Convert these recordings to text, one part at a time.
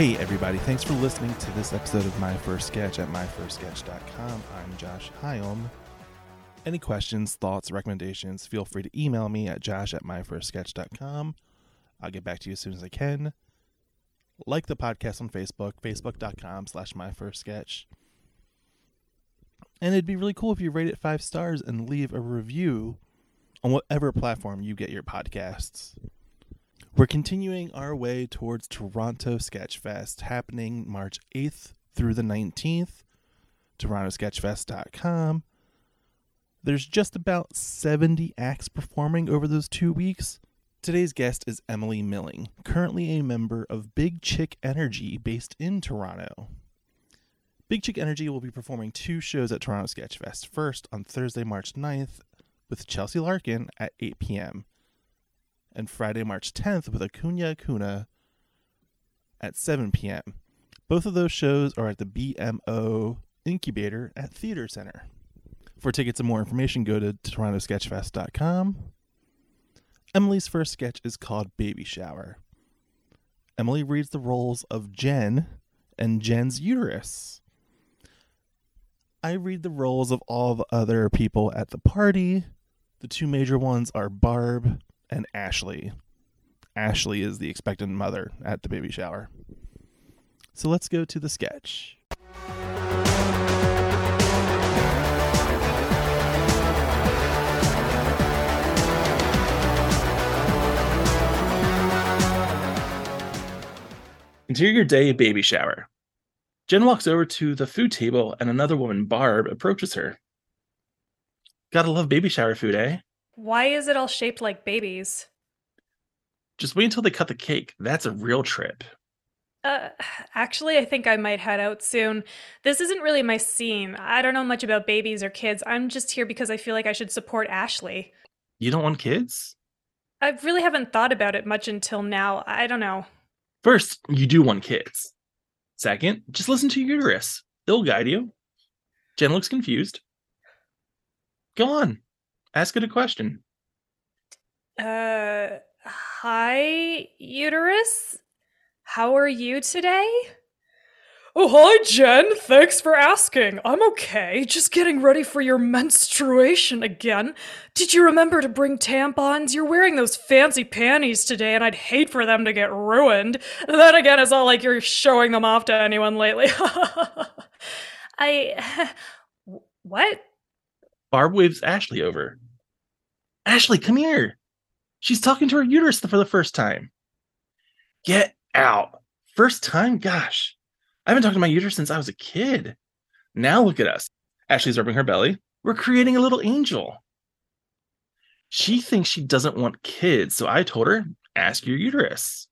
Hey, everybody, thanks for listening to this episode of My First Sketch at myfirstsketch.com. I'm Josh Hyam. Any questions, thoughts, recommendations, feel free to email me at josh at myfirstsketch.com. I'll get back to you as soon as I can. Like the podcast on Facebook, facebook.com slash myfirstsketch. And it'd be really cool if you rate it five stars and leave a review on whatever platform you get your podcasts. We're continuing our way towards Toronto Sketch Fest happening March 8th through the 19th. TorontoSketchFest.com. There's just about 70 acts performing over those two weeks. Today's guest is Emily Milling, currently a member of Big Chick Energy based in Toronto. Big Chick Energy will be performing two shows at Toronto Sketch Fest. First on Thursday, March 9th with Chelsea Larkin at 8 p.m. and Friday, March 10th with Acuna Acuna at 7 p.m. Both of those shows are at the BMO Incubator at Theater Center. For tickets and more information, go to torontosketchfest.com. Emily's first sketch is called Baby Shower. Emily reads the roles of Jen and Jen's uterus. I read the roles of all the other people at the party. The two major ones are Barb and Ashley. Ashley is the expectant mother at the baby shower. So let's go to the sketch. Interior day baby shower. Jen walks over to the food table and another woman, Barb, approaches her. Gotta love baby shower food, eh? Why is it all shaped like babies? Just wait until they cut the cake. That's a real trip. Uh, actually, I think I might head out soon. This isn't really my scene. I don't know much about babies or kids. I'm just here because I feel like I should support Ashley. You don't want kids? I really haven't thought about it much until now. I don't know. First, you do want kids. Second, just listen to your uterus. It'll guide you. Jen looks confused. Go on. Ask it a question. Uh, hi, uterus? How are you today? Oh, hi, Jen. Thanks for asking. I'm okay. Just getting ready for your menstruation again. Did you remember to bring tampons? You're wearing those fancy panties today, and I'd hate for them to get ruined. Then again, it's not like you're showing them off to anyone lately. I. What? Barb waves Ashley over. Ashley, come here. She's talking to her uterus for the first time. Get out. First time? Gosh. I haven't talked to my uterus since I was a kid. Now look at us. Ashley's rubbing her belly. We're creating a little angel. She thinks she doesn't want kids, so I told her, ask your uterus.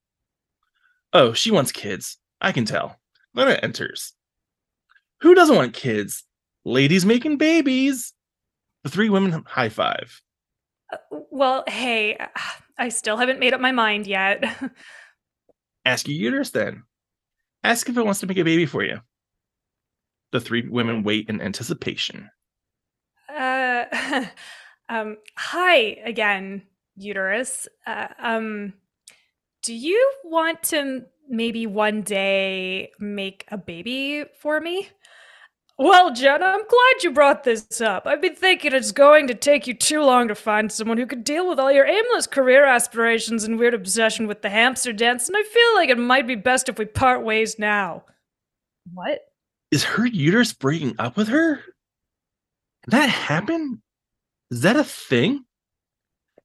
Oh, she wants kids. I can tell. Lena enters. Who doesn't want kids? Ladies making babies. The three women high five. Well, hey, I still haven't made up my mind yet. Ask your uterus then. Ask if it wants to make a baby for you. The three women wait in anticipation. Uh, um, hi again, uterus. Uh, um, do you want to maybe one day make a baby for me? Well, Jenna, I'm glad you brought this up. I've been thinking it's going to take you too long to find someone who could deal with all your aimless career aspirations and weird obsession with the hamster dance, and I feel like it might be best if we part ways now. What? Is her uterus breaking up with her? Can that happen? Is that a thing?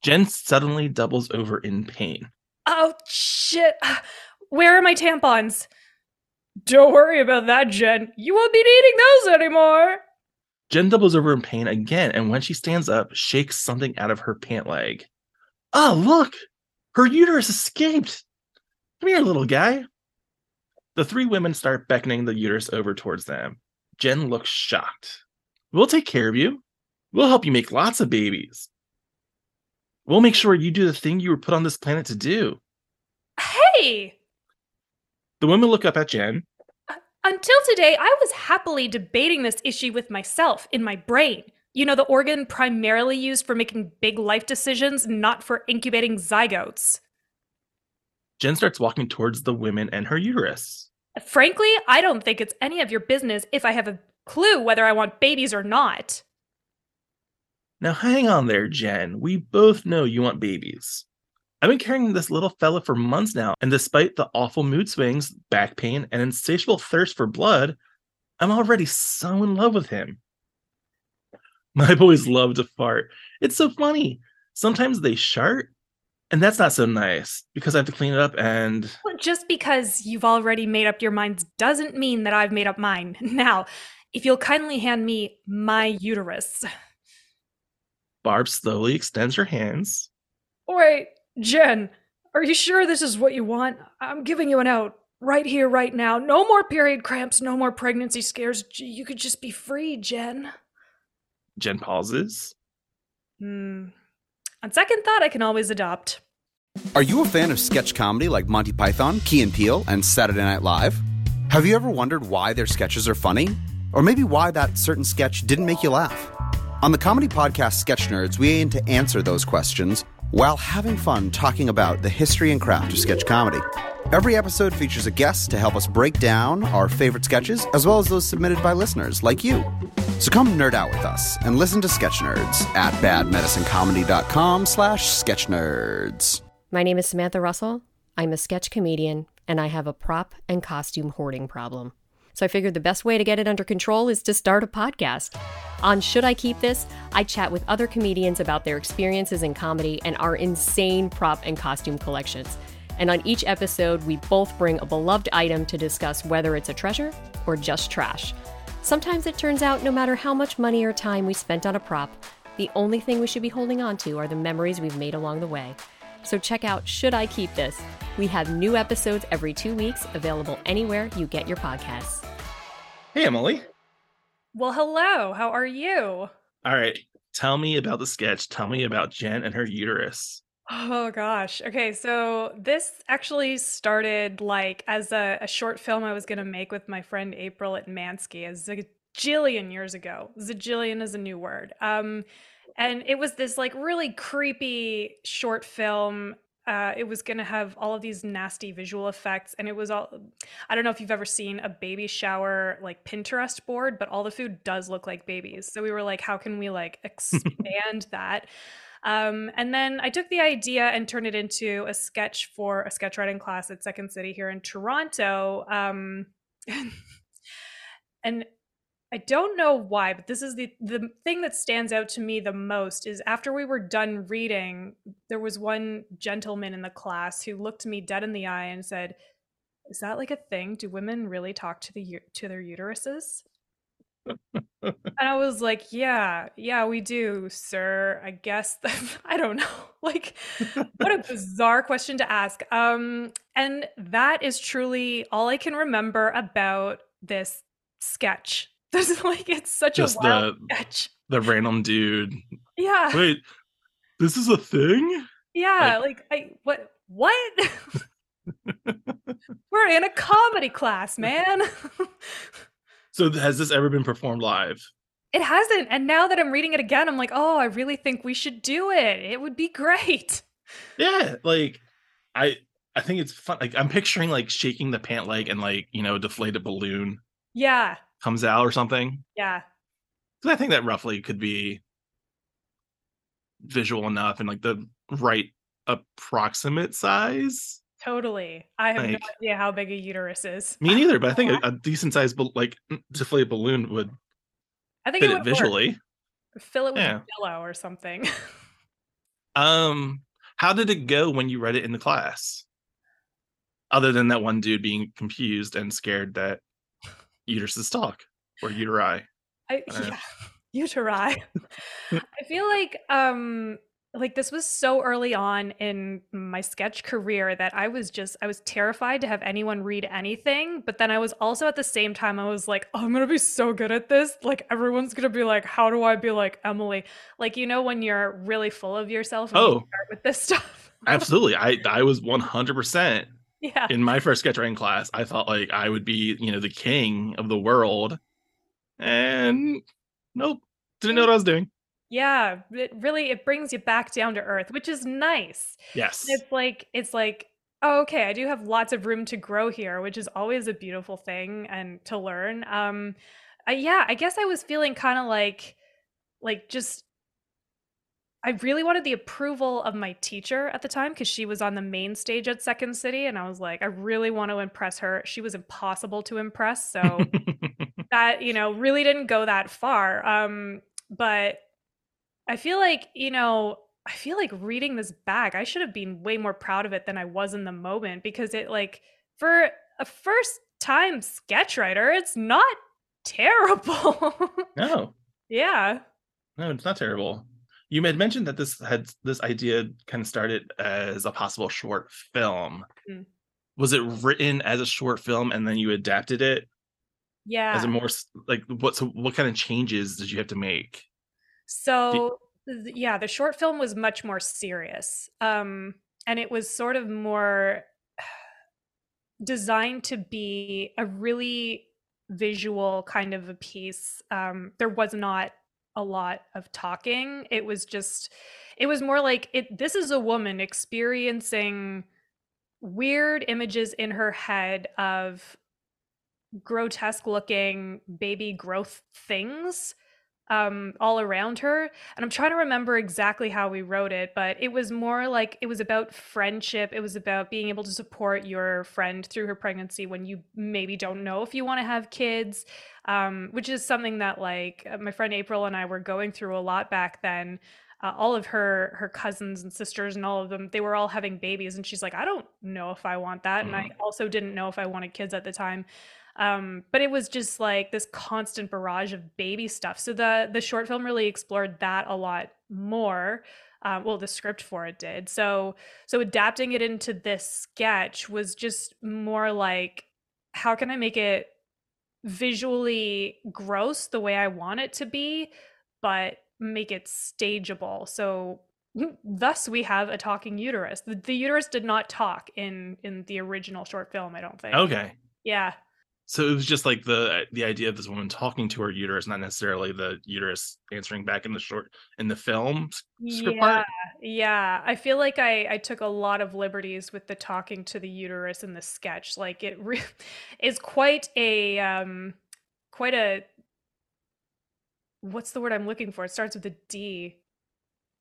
Jen suddenly doubles over in pain. Oh, shit. Where are my tampons? Don't worry about that, Jen. You won't be needing those anymore. Jen doubles over in pain again, and when she stands up, shakes something out of her pant leg. Oh, look! Her uterus escaped! Come here, little guy. The three women start beckoning the uterus over towards them. Jen looks shocked. We'll take care of you. We'll help you make lots of babies. We'll make sure you do the thing you were put on this planet to do. Hey! The women look up at Jen. Until today, I was happily debating this issue with myself in my brain. You know, the organ primarily used for making big life decisions, not for incubating zygotes. Jen starts walking towards the women and her uterus. Frankly, I don't think it's any of your business if I have a clue whether I want babies or not. Now, hang on there, Jen. We both know you want babies. I've been carrying this little fella for months now, and despite the awful mood swings, back pain, and insatiable thirst for blood, I'm already so in love with him. My boys love to fart. It's so funny. Sometimes they shart, and that's not so nice because I have to clean it up and. Well, just because you've already made up your minds doesn't mean that I've made up mine. Now, if you'll kindly hand me my uterus. Barb slowly extends her hands. Wait, Jen, are you sure this is what you want? I'm giving you an out. Right here, right now. No more period cramps, no more pregnancy scares. You could just be free, Jen. Jen pauses. Hmm. On second thought, I can always adopt. Are you a fan of sketch comedy like Monty Python, Key and Peele, and Saturday Night Live? Have you ever wondered why their sketches are funny? Or maybe why that certain sketch didn't make you laugh? On the comedy podcast Sketch Nerds, we aim to answer those questions while having fun talking about the history and craft of sketch comedy. Every episode features a guest to help us break down our favorite sketches, as well as those submitted by listeners like you. So come nerd out with us and listen to Sketch Nerds at badmedicinecomedy.com slash sketchnerds. My name is Samantha Russell. I'm a sketch comedian, and I have a prop and costume hoarding problem. So I figured the best way to get it under control is to start a podcast. On Should I Keep This, I chat with other comedians about their experiences in comedy and our insane prop and costume collections. And on each episode, we both bring a beloved item to discuss whether it's a treasure or just trash. Sometimes it turns out no matter how much money or time we spent on a prop, the only thing we should be holding on to are the memories we've made along the way. So check out Should I Keep This? We have new episodes every two weeks, available anywhere you get your podcasts. Hey, Emily. Well, hello. How are you? All right. Tell me about the sketch. Tell me about Jen and her uterus. Oh gosh. Okay, so this actually started like as a, a short film I was gonna make with my friend April at Mansky a zillion years ago. Zillion is a new word. Um, and it was this like really creepy short film uh, it was going to have all of these nasty visual effects and it was all i don't know if you've ever seen a baby shower like pinterest board but all the food does look like babies. So we were like how can we like expand that? Um, and then i took the idea and turned it into a sketch for a sketch writing class at second city here in toronto um, and I don't know why, but this is the the thing that stands out to me the most is after we were done reading, there was one gentleman in the class who looked me dead in the eye and said, "Is that like a thing? Do women really talk to the to their uteruses?" and I was like, "Yeah, yeah, we do, sir. I guess I don't know. Like what a bizarre question to ask." Um and that is truly all I can remember about this sketch there's like it's such Just a wild the, sketch. The random dude. Yeah. Wait, this is a thing? Yeah, like, like I what what? We're in a comedy class, man. so has this ever been performed live? It hasn't. And now that I'm reading it again, I'm like, oh, I really think we should do it. It would be great. Yeah, like I I think it's fun. Like I'm picturing like shaking the pant leg and like, you know, deflate a balloon. Yeah comes out or something. Yeah. Because I think that roughly could be visual enough and like the right approximate size. Totally. I have like, no idea how big a uterus is. Me neither, but I think a, a decent sized like deflated balloon would I think fit it, it visually. Work. Fill it with yeah. pillow or something. um, how did it go when you read it in the class? Other than that one dude being confused and scared that uterus talk or uteri. I, yeah, uteri. I feel like um like this was so early on in my sketch career that I was just I was terrified to have anyone read anything, but then I was also at the same time I was like, oh, I'm going to be so good at this. Like everyone's going to be like, how do I be like Emily? Like you know when you're really full of yourself oh. You with this stuff. Absolutely. I I was 100% yeah. In my first sketch writing class, I thought like I would be, you know, the king of the world. And nope, didn't know what I was doing. Yeah, it really it brings you back down to earth, which is nice. Yes. It's like it's like Oh, okay. I do have lots of room to grow here, which is always a beautiful thing and to learn. Um, I, yeah, I guess I was feeling kind of like, like just I really wanted the approval of my teacher at the time because she was on the main stage at Second City. And I was like, I really want to impress her. She was impossible to impress. So that, you know, really didn't go that far. Um, but I feel like, you know, I feel like reading this back, I should have been way more proud of it than I was in the moment because it, like, for a first time sketch writer, it's not terrible. no. Yeah. No, it's not terrible. You had mentioned that this had this idea kind of started as a possible short film. Mm. Was it written as a short film and then you adapted it Yeah. as a more like what? So what kind of changes did you have to make? So yeah, the short film was much more serious. Um and it was sort of more designed to be a really visual kind of a piece. Um there was not a lot of talking. It was just it was more like it this is a woman experiencing weird images in her head of grotesque looking baby growth things um all around her and i'm trying to remember exactly how we wrote it but it was more like it was about friendship it was about being able to support your friend through her pregnancy when you maybe don't know if you want to have kids um which is something that like uh, my friend april and i were going through a lot back then uh, all of her her cousins and sisters and all of them they were all having babies and she's like i don't know if i want that and i also didn't know if i wanted kids at the time um but it was just like this constant barrage of baby stuff. So the the short film really explored that a lot more um, well the script for it did. So so adapting it into this sketch was just more like how can i make it visually gross the way i want it to be but make it stageable? So thus we have a talking uterus. The, the uterus did not talk in in the original short film i don't think. Okay, yeah so it was just like the the idea of this woman talking to her uterus, not necessarily the uterus answering back in the short in the film script yeah part. yeah i feel like i i took a lot of liberties with the talking to the uterus in the sketch. Like it re- is quite a um quite a what's the word i'm looking for? It starts with a d.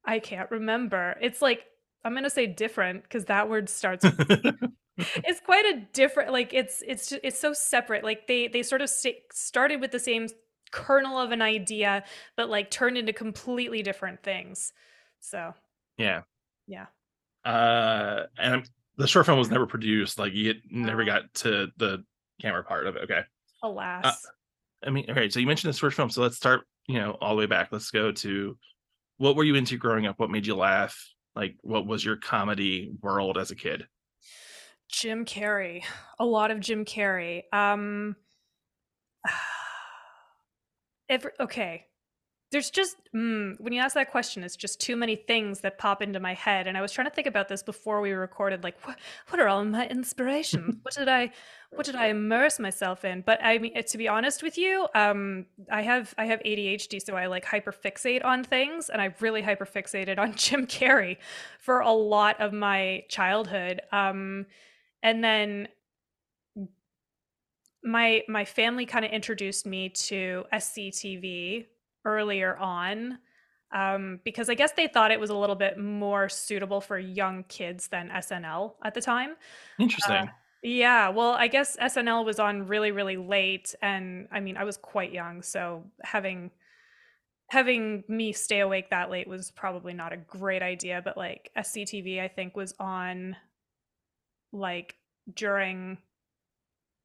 I can't remember. It's like i'm gonna say different because that word starts with it's quite a different like it's it's it's so separate like they they sort of sta started with the same kernel of an idea but like turned into completely different things so yeah. yeah Uh, and I'm- the short film was never produced. Like you never Oh. got to the camera part of it. Okay. alas I mean, okay. So you mentioned the short film. So let's start. You know, all the way back. Let's go to what were you into growing up? What made you laugh? Like, what was your comedy world as a kid? Jim carrey a lot of jim carrey. Um every, okay. There's just mm, when you ask that question it's just too many things that pop into my head and i was trying to think about this before we recorded like what, what are all my inspirations what did i what did i immerse myself in? But i mean to be honest with you um i have i have adhd so i like hyperfixate on things and I've really hyperfixated on jim carrey for a lot of my childhood. Um and then my my family kind of introduced me to SCTV earlier on um, because I guess they thought it was a little bit more suitable for young kids than SNL at the time. Interesting. Yeah, well, I guess SNL was on really really late and I mean, I was quite young, so having having me stay awake that late was probably not a great idea, but like SCTV I think was on like during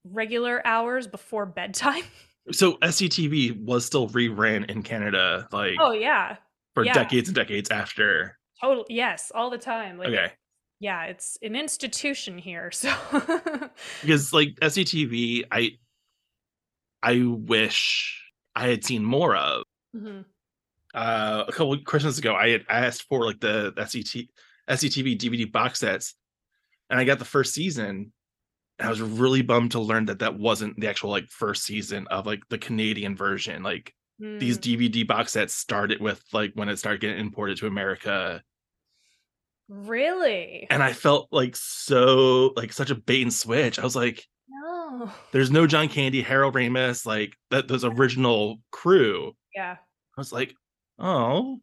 regular hours before bedtime. so SCTV was still reran in Canada, like oh yeah. for yeah. decades and decades after. Total yes, all the time. Like Okay. yeah, it's an institution here. So because like SCTV, I I wish I had seen more of. Mhm. Uh, a couple of Christmas ago, I had asked for like the SCT SCTV DVD box sets, and I got the first season. And I was really bummed to learn that that wasn't the actual like first season of like the Canadian version. Like these Mm, DVD box sets started with like when it started getting imported to America. Really? and I felt like so like such a bait and switch. I was like, No. there's no John Candy, Harold Ramis, like that those original crew. Yeah, I was like, oh,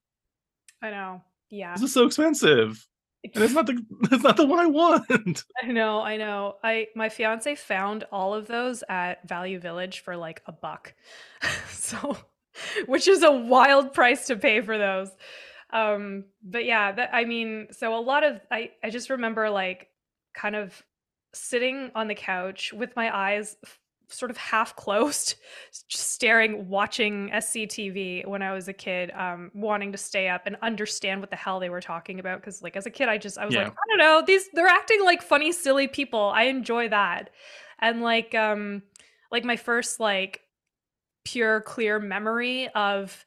I know. Yeah. this is so expensive. It's not the it's not the one I want. I know, I know. I my fiance found all of those at Value Village for like a buck. so which is a wild price to pay for those. Um but yeah, that I mean, so a lot of I I just remember like kind of sitting on the couch with my eyes sort of half closed just staring watching SCTV when I was a kid um wanting to stay up and understand what the hell they were talking about cuz like as a kid I just I was Yeah. like I don't know these they're acting like funny silly people I enjoy that and like um like my first like pure clear memory of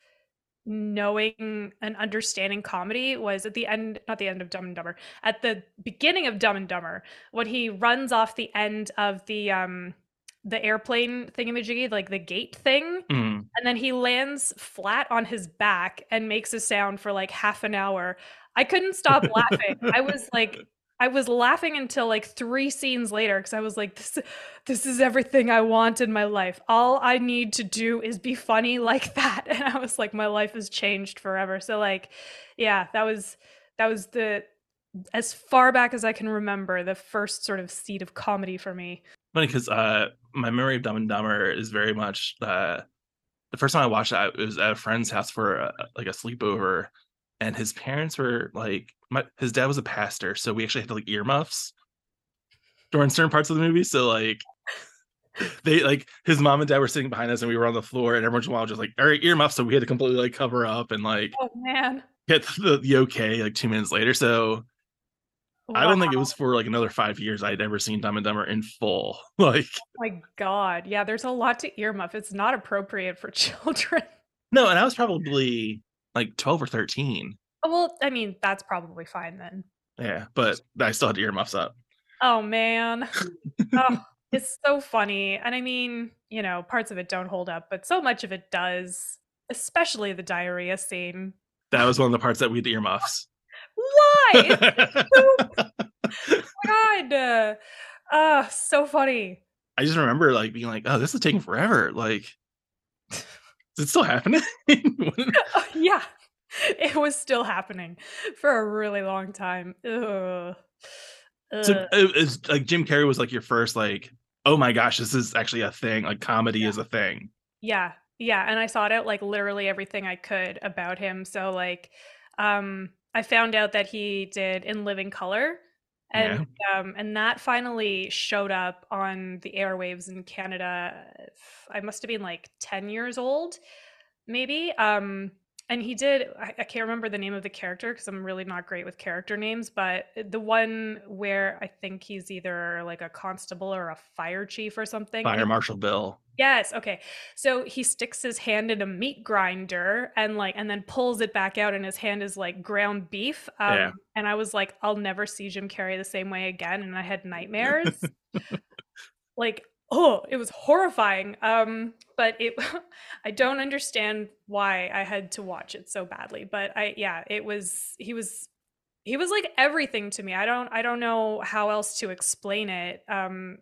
knowing and understanding comedy was at the end not the end of dumb and dumber at the beginning of dumb and dumber when he runs off the end of the um the airplane thingamajiggy like the gate thing Mm. and then he lands flat on his back and makes a sound for like half an hour. I couldn't stop laughing. I was like i was laughing until like three scenes later because i was like this this is everything i want in my life. All i need to do is be funny like that. And i was like my life has changed forever. So like yeah that was that was the as far back as i can remember the first sort of seed of comedy for me. Funny because uh my memory of Dumb and Dumber is very much uh the first time I watched it, it was at a friend's house for a, like a sleepover, and his parents were like, my his dad was a pastor, so we actually had to like earmuffs during certain parts of the movie. So like, they like his mom and dad were sitting behind us, and we were on the floor, and every once in a while just like, all right, earmuffs. So we had to completely like cover up and like oh man get the, the okay like two minutes later. So I don't think it was for like another five years. I'd ever seen Dumb and Dumber in full. Like, oh my god. Yeah there's a lot to earmuff. It's not appropriate for children. No, and I was probably like twelve or thirteen. Oh, well i mean that's probably fine then. Yeah, but I still had earmuffs up. oh man. Oh, it's so funny. And i mean you know parts of it don't hold up but so much of it does especially the diarrhea scene. That was one of the parts that we had earmuffs. Why god uh, uh so funny I just remember like being like, "Oh, this is taking forever." Like, is it still happening? Oh, yeah it was still happening for a really long time Ugh. so it, it's like Jim Carrey was like your first like, "Oh my gosh, this is actually a thing." Like, comedy is a thing. Yeah. Yeah, and I sought out like literally everything I could about him. So like um I found out that he did In Living Color and um and that finally showed up on the airwaves in Canada. I must have been like 10 years old maybe. Um and he did I, I can't remember the name of the character because i'm really not great with character names but the one where i think he's either like a constable or a fire chief or something Fire Marshal Bill. Yes. Okay. So he sticks his hand in a meat grinder and like, and then pulls it back out, and his hand is like ground beef. Um, Yeah. And I was like, I'll never see Jim Carrey the same way again, and I had nightmares. like, oh, it was horrifying. Um, but it, I don't understand why I had to watch it so badly. But I, yeah, it was. He was. He was like everything to me. I don't. I don't know how else to explain it. Um,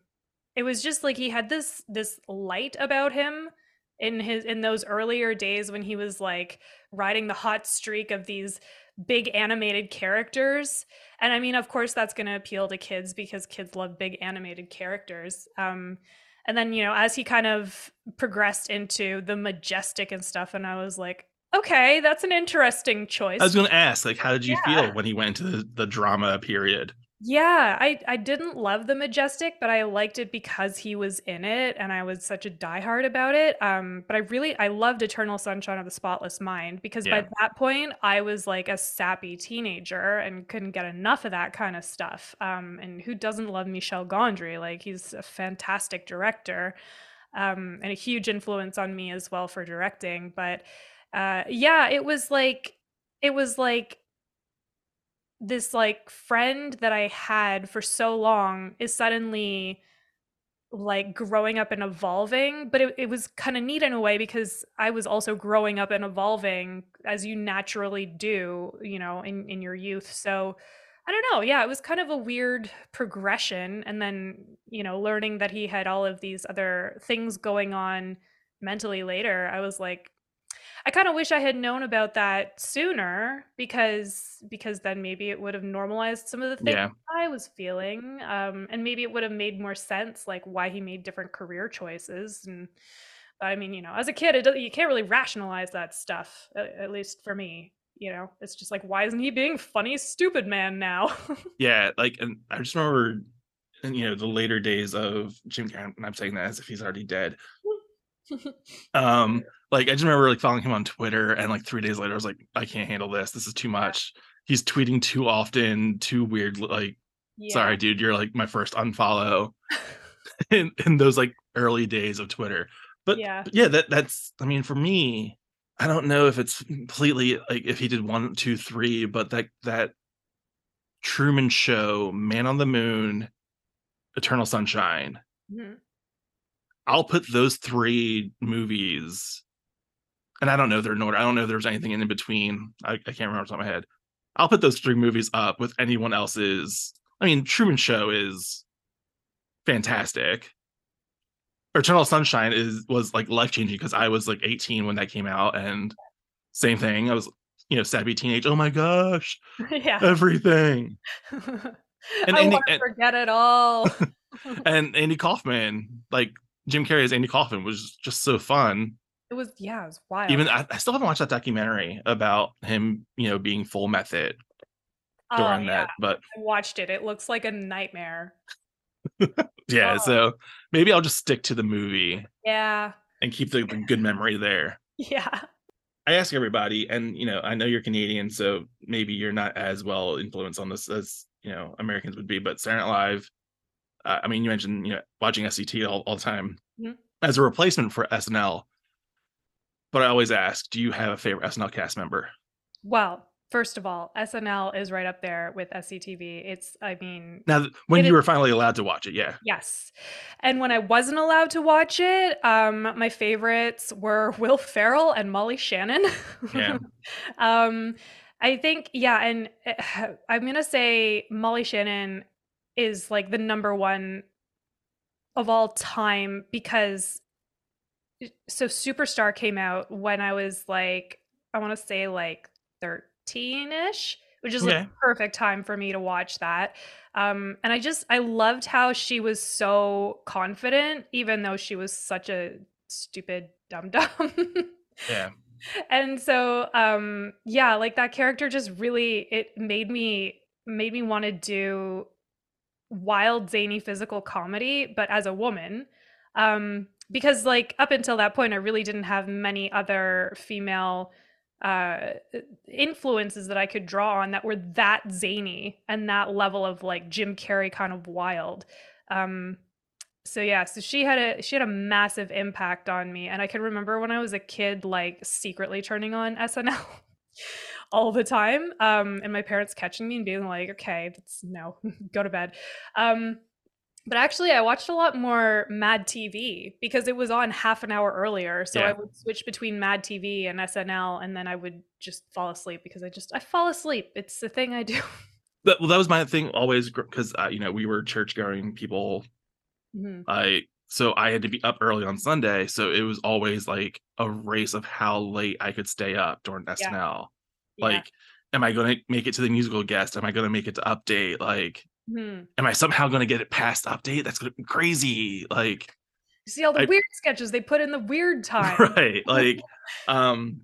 it was just like he had this this light about him in his in those earlier days when he was like riding the hot streak of these big animated characters and i mean of course that's going to appeal to kids because kids love big animated characters um and then you know as he kind of progressed into the majestic and stuff and i was like okay that's an interesting choice I was going to ask, like, how did you Yeah. feel when he went into the, the drama period? Yeah, I I didn't love the Majestic, but I liked it because he was in it and I was such a diehard about it. Um but I really I loved Eternal Sunshine of the Spotless Mind because Yeah. by that point I was like a sappy teenager and couldn't get enough of that kind of stuff. Um and who doesn't love Michel Gondry? Like he's a fantastic director. Um and a huge influence on me as well for directing, but uh yeah, it was like it was like this like friend that I had for so long is suddenly like growing up and evolving, but it, it was kind of neat in a way because I was also growing up and evolving as you naturally do, you know, in, in your youth. So I don't know. Yeah, it was kind of a weird progression. And then, you know, learning that he had all of these other things going on mentally later, I was like, I kind of wish I had known about that sooner because because then maybe it would have normalized some of the things Yeah. I was feeling, um, and maybe it would have made more sense, like why he made different career choices. And but I mean, you know, as a kid, it, you can't really rationalize that stuff. At, at least for me, you know, it's just like, why isn't he being funny, stupid man now? Yeah, like, and I just remember, in, you know, the later days of Jim Carrey, and I'm saying that as if he's already dead. Um, like I just remember like following him on Twitter, and like three days later, I was like, I can't handle this. This is too much. He's tweeting too often, too weird. Like, yeah. sorry, dude, you're like my first unfollow in, in those like early days of Twitter. But Yeah. but yeah, that that's. I mean, for me, I don't know if it's completely like if he did one, two, three, but that that Truman Show, Man on the Moon, Eternal Sunshine. Mhm. I'll put those three movies, and I don't know their order. I don't know if there's anything in between. I, I can't remember off the top of my head. I'll put those three movies up with anyone else's. I mean, Truman Show is fantastic. Eternal Sunshine is was like life changing because I was like 18 when that came out, and same thing. I was you know savvy teenage. Oh my gosh, yeah. everything. And I Andy- want to and- forget it all. and Andy Kaufman, like Jim Carrey as Andy Kaufman, was just so fun. it was yeah, it was wild. Even I, I still haven't watched that documentary about him, you know, being full method Oh, during yeah, that. But I watched it. It looks like a nightmare. yeah, Oh. so maybe I'll just stick to the movie Yeah. and keep the, the good memory there. Yeah. I ask everybody, and you know, I know you're Canadian, so maybe you're not as well influenced on this as you know Americans would be. But Saturday Night Live, uh, I mean, you mentioned you know watching SCT all, all the time Mhm. as a replacement for SNL. But I always ask, do you have a favorite SNL cast member? Well, first of all, SNL is right up there with SCTV. It's I mean, Now, when you were finally allowed to watch it, yeah, Yes. And when I wasn't allowed to watch it, um, my favorites were Will Ferrell and Molly Shannon. Yeah. um, I think, yeah, and uh, I'm going to say Molly Shannon is like the number one of all time because so Superstar came out when I was like, I want to say like 13 ish, which is like Okay. perfect time for me to watch that. Um, and I just I loved how she was so confident, even though she was such a stupid dumb dumb. yeah, and so um yeah, like that character just really it made me made me want to do wild zany physical comedy but as a woman um because like up until that point i really didn't have many other female uh influences that i could draw on that were that zany and that level of like jim carrey kind of wild. Um so yeah so she had a she had a massive impact on me and i can remember when i was a kid like secretly turning on snl all the time um and my parents catching me and being like okay that's no go to bed um but actually i watched a lot more mad tv because it was on half an hour earlier so i would switch between mad tv and snl and then i would just fall asleep because i just i fall asleep it's the thing i do that, well, that was my thing always because uh, you know we were church going people. Mhm. I so I had to be up early on Sunday, so it was always like a race of how late I could stay up during SNL. Yeah. Like, am I going to make it to the musical guest? Am I going to make it to update? Like, Mhm. am I somehow going to get it past update? That's going to be crazy. Like, you see all the I- weird sketches they put in the weird time right? Like, um.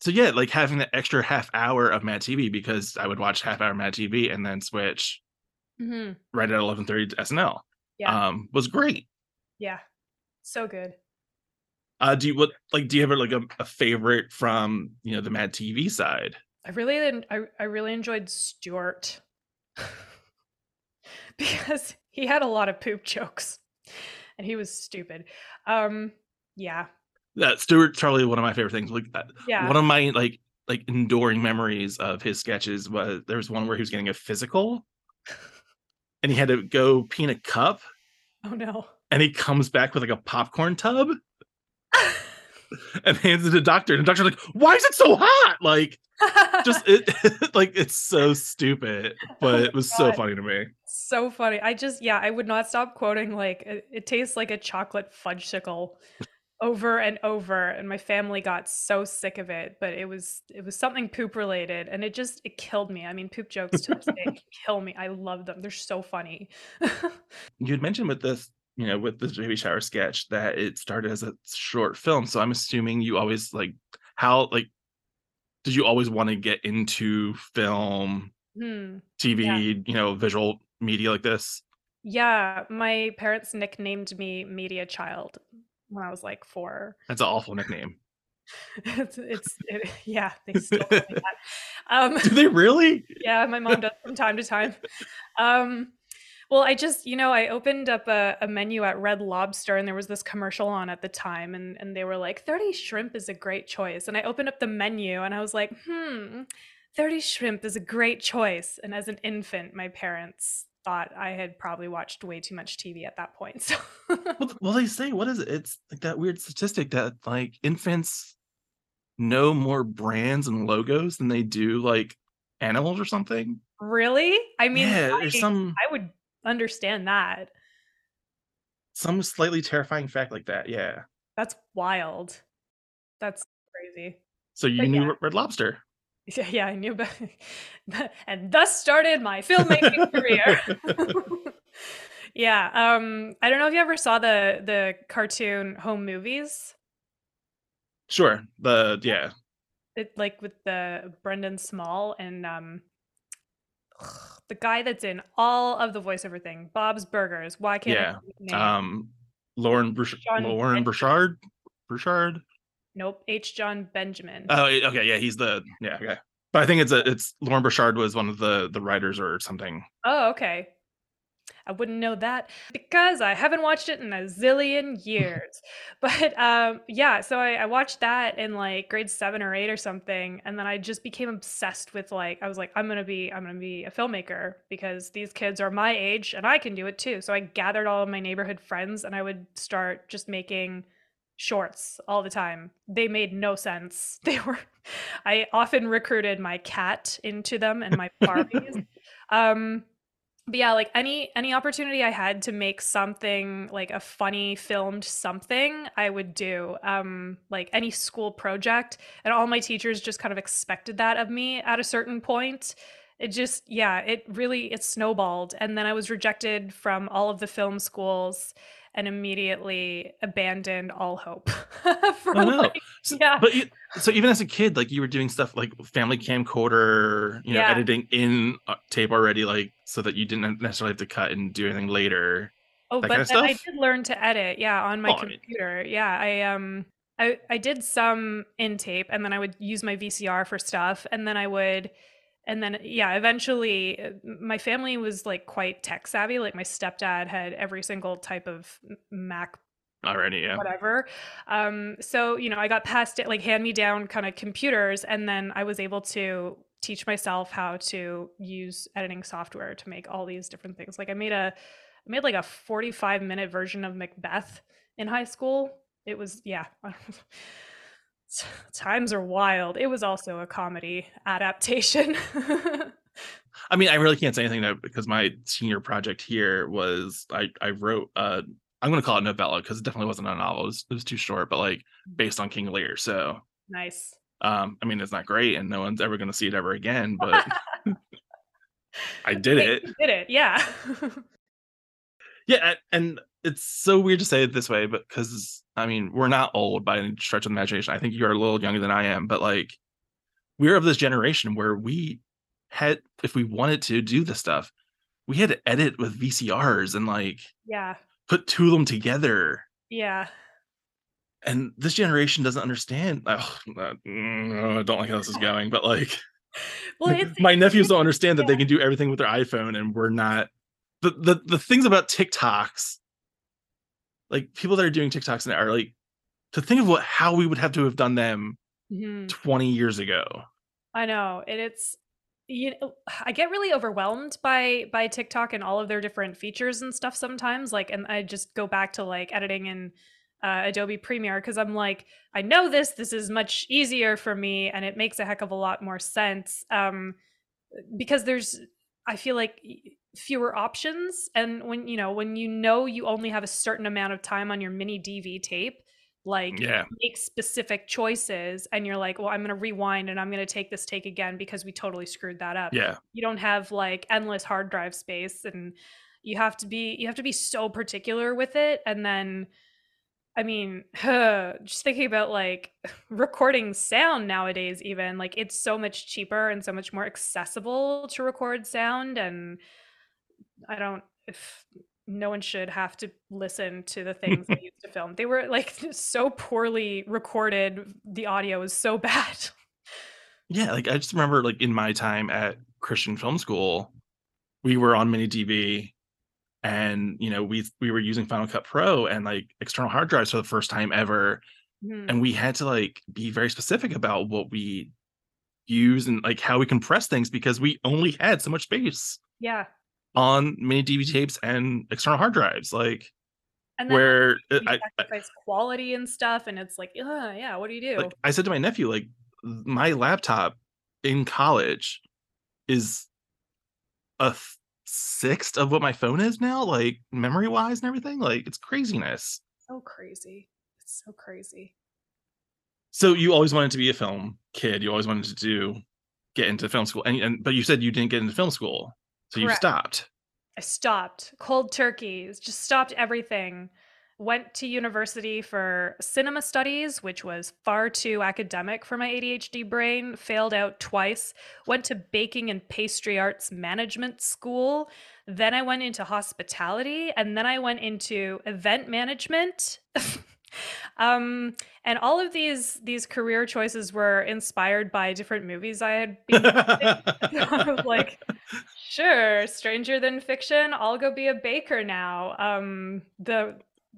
So yeah, like having that extra half hour of Mad TV because I would watch half hour Mad TV and then switch Mhm. right at eleven thirty to SNL. yeah Um, was great. yeah so good Uh, do you what like? Do you have like a, a favorite from you know the Mad TV side? I really en- I, I really enjoyed Stuart because he had a lot of poop jokes and he was stupid. Um yeah. That Stuart's probably one of my favorite things. Like uh, Yeah. one of my like like enduring memories of his sketches was there was one where he was getting a physical, and he had to go pee in a cup, oh no. and he comes back with like a popcorn tub. and hands it to the doctor. And the doctor's like, "Why is it so hot?" Like, just it, like it's so stupid, but oh it was so funny to me. so funny. I just yeah, I would not stop quoting like it, it tastes like a chocolate fudgesicle over and over and my family got so sick of it, but it was it was something poop related and it just it killed me. I mean, poop jokes to this day kill me. I love them. They're so funny. You had mentioned with this, you know, with the baby shower sketch that it started as a short film. So I'm assuming you always like how like did you always want to get into film, Hmm. TV, you know, visual media like this? Yeah, my parents nicknamed me Media Child when I was like 4. That's an awful nickname. it's it's it, yeah, they still call me that. Um Do they really? yeah my mom does from time to time um well i just you know i opened up a, a menu at red lobster and there was this commercial on at the time and, and they were like 30 shrimp is a great choice and i opened up the menu and i was like hmm 30 shrimp is a great choice and as an infant my parents thought i had probably watched way too much tv at that point so Well, well, they say what is it? It's like that weird statistic that like infants know more brands and logos than they do like animals or something. really i mean yeah, I, there's some I would understand that some slightly terrifying fact like that. Yeah. that's wild that's crazy So you But knew yeah. Red Lobster. Yeah, yeah, I knew about and thus started my filmmaking career. yeah, um, I don't know if you ever saw the the cartoon Home Movies, Sure. The yeah. it like with the Brendan Small and um, the guy that's in all of the voiceover thing, Bob's Burgers. Why can't Yeah, think his name? Um Lauren Bruch- John Loren Bouchard. Burchard. nope, H. Jon Benjamin. Oh, okay, yeah, he's the yeah, okay. But I think it's a it's Loren Bouchard was one of the the writers or something. Oh, okay. I wouldn't know that because I haven't watched it in a zillion years. but um, yeah, so I, I watched that in like grade seven or eight or something, and then I just became obsessed with like I was like, I'm gonna be I'm gonna be a filmmaker because these kids are my age and I can do it too. So I gathered all of my neighborhood friends and I would start just making shorts all the time. They made no sense. They were I often recruited my cat into them and my Barbies. um but yeah, like any any opportunity I had to make something like a funny filmed something, I would do. Um like any school project and all my teachers just kind of expected that of me at a certain point. It just yeah, it really it snowballed and then I was rejected from all of the film schools and immediately abandoned all hope. for Oh, no. like- So- yeah. But you, so even as a kid, like you were doing stuff like family camcorder, you know, Yeah. editing in uh, tape already, like so that you didn't necessarily have to cut and do anything later. Oh, but kinda then I did learn to edit, yeah, on my Oh, computer. Yeah, I um I I did some in tape and then I would use my VCR for stuff and then I would and then yeah, eventually uh, my family was like quite tech savvy. Like my stepdad had every single type of Mac Already, yeah. whatever. Um, so you know, I got past it like hand me down kind of computers, and then I was able to teach myself how to use editing software to make all these different things. Like I made a I made like a 45 minute version of Macbeth in high school. It was yeah. Times are wild. It was also a comedy adaptation. I mean, I really can't say anything though because my senior project here was I I wrote uh I'm gonna call it novella because it definitely wasn't a novel. It was, it was too short, but like based on King Lear. So nice. um, I mean, it's not great, and no one's ever gonna see it ever again. But I did it. you did it. Yeah. Yeah, and it's so weird to say it this way, but because I mean, we're not old by any stretch of the imagination. I think you're a little younger than I am, but like we're of this generation where we had, if we wanted to do this stuff, we had to edit with VCRs and like yeah. put two of them together. Yeah. And this generation doesn't understand. Oh, uh, mm, I don't like how this is going, but like Well, my nephews don't understand that they can do everything with their iPhone, and we're not. The the the things about TikToks, like people that are doing TikToks now are like to think of what how we would have to have done them Mhm. 20 years ago. I know, and it's you know, I get really overwhelmed by by TikTok and all of their different features and stuff sometimes. Like, and I just go back to like editing in uh, Adobe Premiere because I'm like, I know this. This is much easier for me, and it makes a heck of a lot more sense. Um, because there's, I feel like fewer options, and when you know when you know you only have a certain amount of time on your mini DV tape, like Yeah. make specific choices, and you're like, well, I'm going to rewind and I'm going to take this take again because we totally screwed that up Yeah. you don't have like endless hard drive space and you have to be you have to be so particular with it and then i mean just thinking about like recording sound nowadays even like it's so much cheaper and so much more accessible to record sound and i don't if no one should have to listen to the things they used to film. They were like so poorly recorded. The audio is so bad. Yeah, like I just remember like in my time at Christian Film School, we were on mini DV and you know, we we were using Final Cut Pro and like external hard drives for the first time ever. Mhm. And we had to like be very specific about what we use and like how we compress things because we only had so much space yeah on mini DV tapes and external hard drives. Like and then where uh, you I, sacrifice quality and stuff and it's like yeah what do you do like I said to my nephew, like my laptop in college is a th- sixth of what my phone is now, like memory wise and everything. Like it's craziness. so crazy it's so crazy So you always wanted to be a film kid. You always wanted to do get into film school, and, and but you said you didn't get into film school, so you stopped. i stopped cold turkey just stopped everything went to university for cinema studies which was far too academic for my adhd brain failed out twice went to baking and pastry arts management school then i went into hospitality and then i went into event management um and all of these these career choices were inspired by different movies i had been like, sure, stranger than fiction. I'll go be a baker now. Um, the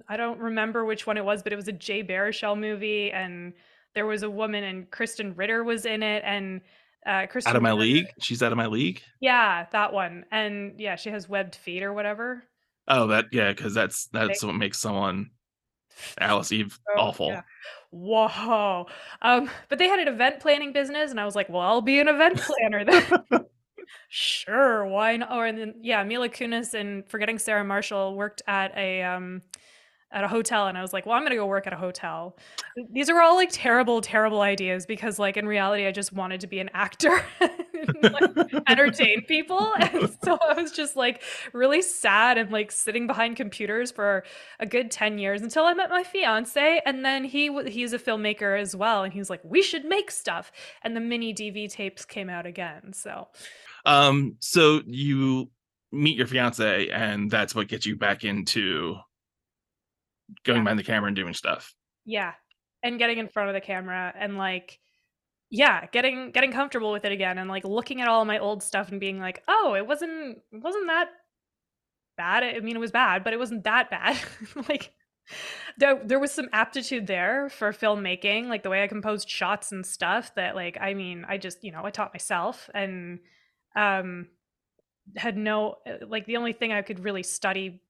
I don't remember which one it was, but it was a Jay Baruchel movie, and there was a woman, and Krysten Ritter was in it, and uh, Krysten out of my Ritter- league. She's out of my league. Yeah, that one, and yeah, she has webbed feet or whatever. Oh, that yeah, because that's that's what makes someone Alice Eve Oh, awful. yeah. Whoa. Um, but they had an event planning business, and I was like, well, I'll be an event planner then. sure, why not? Or and then yeah, Mila Kunis and forgetting Sarah Marshall worked at a um at a hotel and I was like, well, I'm gonna go work at a hotel. These are all like terrible, terrible ideas because like in reality I just wanted to be an actor and like, entertain people. And so I was just like really sad and like sitting behind computers for a good 10 years until I met my fiance. And then he he's a filmmaker as well. And he was like, we should make stuff. And the mini DV tapes came out again. So Um, so you meet your fiance, and that's what gets you back into going Yeah. behind the camera and doing stuff. yeah and getting in front of the camera and like yeah getting getting comfortable with it again and like looking at all my old stuff and being like oh it wasn't it wasn't that bad i mean it was bad but it wasn't that bad like there, there was some aptitude there for filmmaking like the way i composed shots and stuff that like i mean i just you know i taught myself and um had no like the only thing i could really study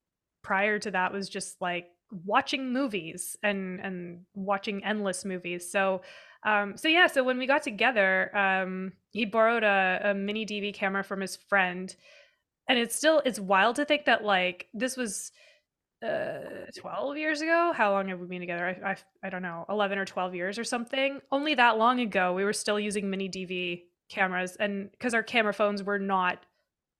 prior to that was just like watching movies and and watching endless movies. So um so yeah so when we got together um he borrowed a, a mini dv camera from his friend. And it's still it's wild to think that like this was uh 12 years ago? How long have we been together? I, I i don't know 11 or 12 years or something? Only that long ago we were still using mini dv cameras and because our camera phones were not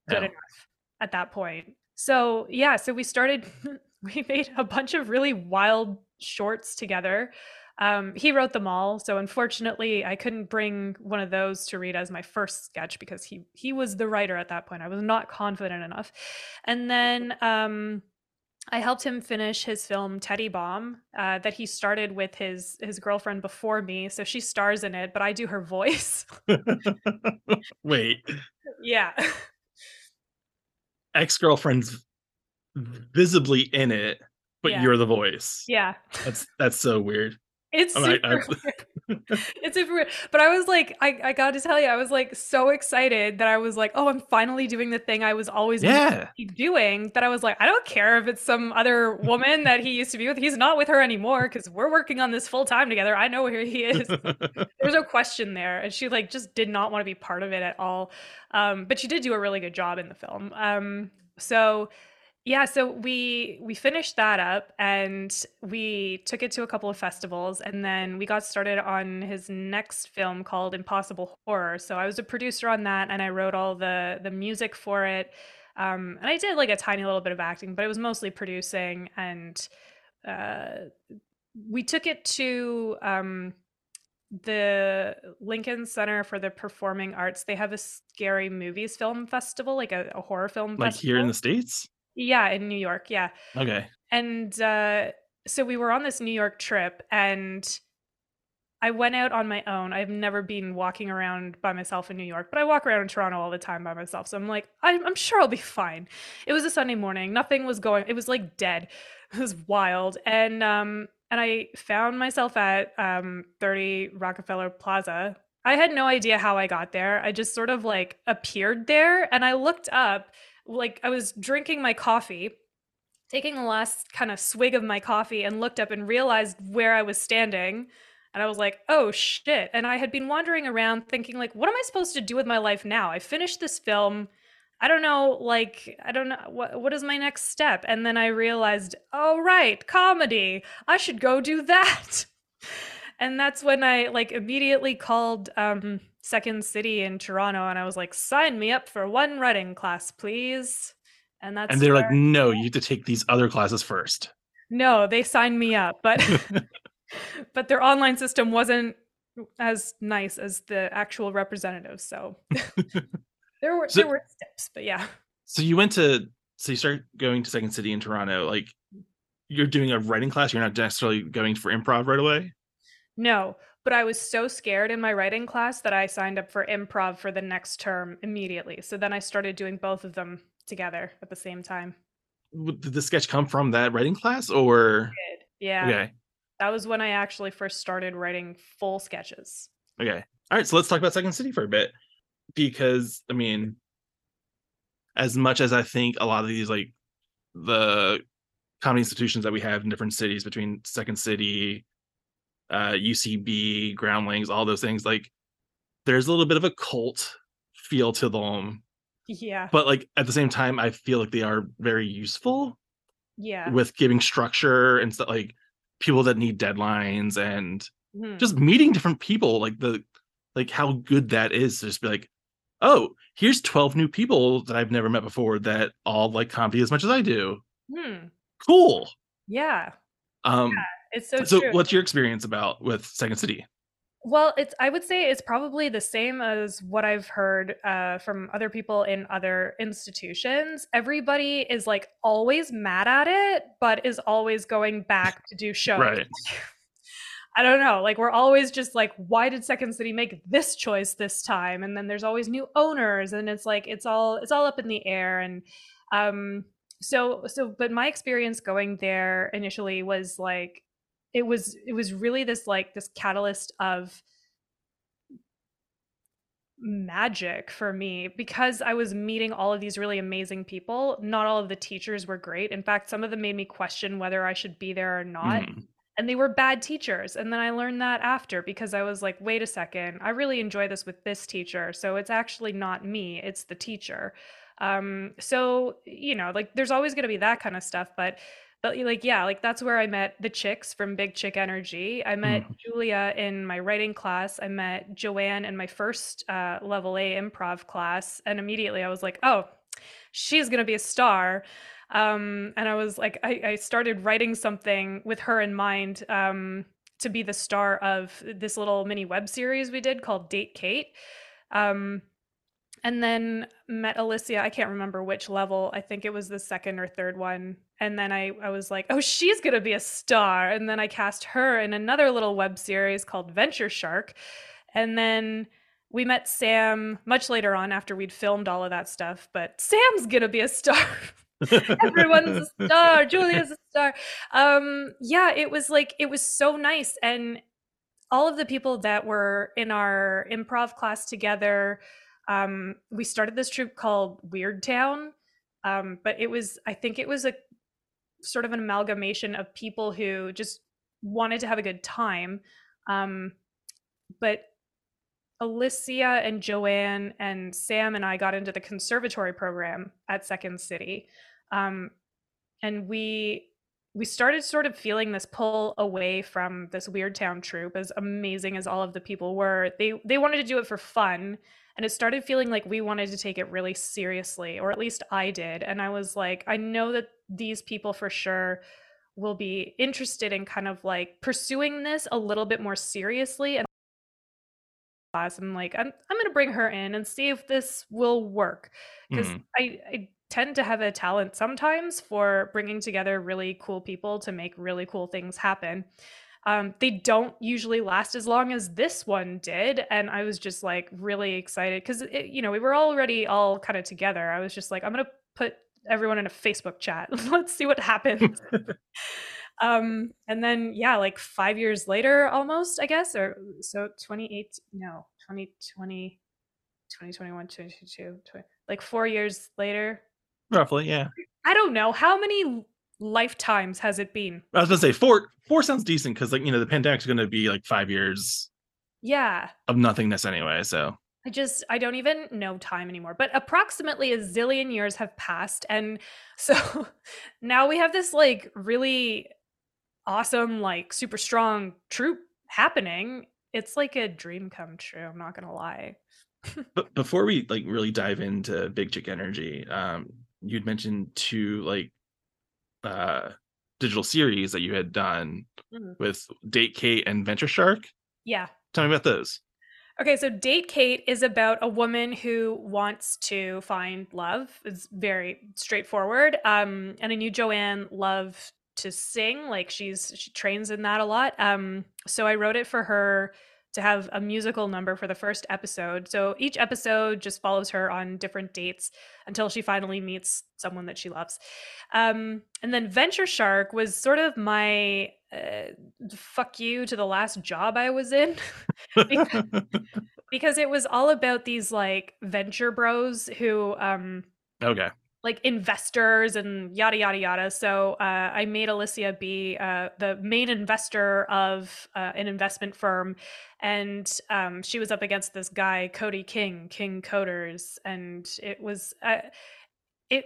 good Yeah. enough at that point. So yeah so we started we made a bunch of really wild shorts together um, he wrote them all so unfortunately i couldn't bring one of those to read as my first sketch because he he was the writer at that point i was not confident enough and then um, I helped him finish his film Teddy Bomb uh, that he started with his his girlfriend before me. So she stars in it, but I do her voice. Wait, yeah, ex girlfriend's visibly in it, but Yeah. you're the voice. yeah. That's that's so weird. It's I'm super weird. it's super weird. But I was like, I, I got to tell you, I was like so excited that I was like, oh, I'm finally doing the thing I was always Yeah. doing. That I was like, I don't care if it's some other woman that he used to be with. He's not with her anymore because we're working on this full time together. I know where he is. There's no question there. And she like just did not want to be part of it at all. Um, but she did do a really good job in the film. Um, so yeah, so we we finished that up and we took it to a couple of festivals and then we got started on his next film called Impossible Horror. So I was a producer on that and I wrote all the the music for it. Um, and I did like a tiny little bit of acting, but it was mostly producing and uh, we took it to um, the Lincoln Center for the Performing Arts. They have a scary movies film festival, like a, a horror film like festival. here in the states. Yeah, in New York. Yeah. Okay. And uh, so we were on this New York trip and I went out on my own. I've never been walking around by myself in New York, but I walk around in Toronto all the time by myself. So I'm like, I'm, I'm sure I'll be fine. It was a Sunday morning. Nothing was going, it was like dead. It was wild. And, um, and I found myself at um, 30 Rockefeller Plaza. I had no idea how I got there. I just sort of like appeared there and I looked up like I was drinking my coffee, taking the last kind of swig of my coffee, and looked up and realized where I was standing. And I was like, oh shit. And I had been wandering around thinking, like, what am I supposed to do with my life now? I finished this film. I don't know, like, I don't know, what, what is my next step? And then I realized, oh, right, comedy. I should go do that. and that's when I, like, immediately called um, Second City in Toronto, and I was like, "Sign me up for one writing class, please." And that's And they're like, no, you have to take these other classes first. "No, they signed me up, but but their online system wasn't as nice as the actual representatives." So there were So- there were steps, but yeah, So you went to so you start going to Second City in Toronto. Like you're doing a writing class. You're not necessarily going for improv right away. no. But I was so scared in my writing class that I signed up for improv for the next term immediately. So then I started doing both of them together at the same time. Did the sketch come from that writing class or Yeah. okay? That was when I actually first started writing full sketches. Okay. All right. So let's talk about Second City for a bit because I mean, as much as I think a lot of these like the comedy institutions that we have in different cities between Second City, uh, UCB, Groundlings, all those things, like there's a little bit of a cult feel to them, Yeah. but like at the same time, I feel like they are very useful Yeah. with giving structure and stuff like people that need deadlines and Mhm. just meeting different people like the like how good that is to just be like oh here's 12 new people that i've never met before that all like comedy as much as i do Hmm. cool Yeah. um It's so, so, true. what's your experience about with second city Well, it's I would say it's probably the same as what I've heard uh, from other people in other institutions. Everybody is like always mad at it, but is always going back to do shows. right I don't know. Like we're always just like, why did Second City make this choice this time? And then there's always new owners, and it's like it's all it's all up in the air. And um, so so, but my experience going there initially was like, it was it was really this like this catalyst of magic for me because I was meeting all of these really amazing people. Not all of the teachers were great. In fact, some of them made me question whether I should be there or not Mhm. and they were bad teachers and then i learned that after because i was like wait a second i really enjoy this with this teacher so it's actually not me it's the teacher um so you know like there's always going to be that kind of stuff but but like yeah like that's where i met the chicks from big chick energy. I met julia in my writing class. I met joanne in my first uh, level a improv class. And immediately i was like oh she's going to be a star. Um, and I was like, I, I started writing something with her in mind um, to be the star of this little mini web series we did called Date Kate. Um, and then met Alicia. I can't remember which level. I think it was the second or third one. And then I, I was like, oh, she's going to be a star. And then I cast her in another little web series called Venture Shark. And then we met Sam much later on after we'd filmed all of that stuff. But Sam's going to be a star. everyone's a star julia's a star um yeah it was like it was so nice and all of the people that were in our improv class together. Um, we started this troupe called Weird Town, um, but it was I think it was a sort of an amalgamation of people who just wanted to have a good time. Um, but Alicia and Joanne and Sam and I got into the conservatory program at Second City. Um, and we we started sort of feeling this pull away from this weird town troupe as amazing as all of the people were they they wanted to do it for fun and it started feeling like we wanted to take it really seriously or at least i did and i was like i know that these people for sure will be interested in kind of like pursuing this a little bit more seriously and i'm like i'm, I'm going to bring her in and see if this will work because Mhm. I, I tend to have a talent sometimes for bringing together really cool people to make really cool things happen. Um, they don't usually last as long as this one did, and I was just like really excited because you know we were already all kind of together. I was just like, I'm gonna put everyone in a Facebook chat. Let's see what happens. um, and then yeah, like five years later, almost I guess, or so 28 no 2020. 2021 2022 20, like four years later Roughly, yeah. I don't know how many lifetimes has it been. I was gonna say four. Four sounds decent because, like, you know, the pandemic's gonna be like five years Yeah, of nothingness anyway. So I just I don't even know time anymore. But approximately a zillion years have passed, and so now we have this like really awesome, like super strong troop happening. It's like a dream come true. I'm not gonna lie. but before we like really dive into Big Chick Energy, um, you'd mentioned two like uh digital series that you had done Mhm. with Date Kate and Venture Shark. Yeah. Tell me about those. Okay, so Date Kate is about a woman who wants to find love. It's very straightforward. Um, and I knew Joanne loved to sing, like she's she trains in that a lot. Um, so I wrote it for her to have a musical number for the first episode. So each episode just follows her on different dates until she finally meets someone that she loves. Um, and then Venture Shark was sort of my uh, fuck you to the last job I was in. Because- because it was all about these like venture bros who um okay. Like investors and yada yada yada. So uh, i made alicia be uh, the main investor of uh, an investment firm. And um, she was up against this guy cody king king coders. And it was it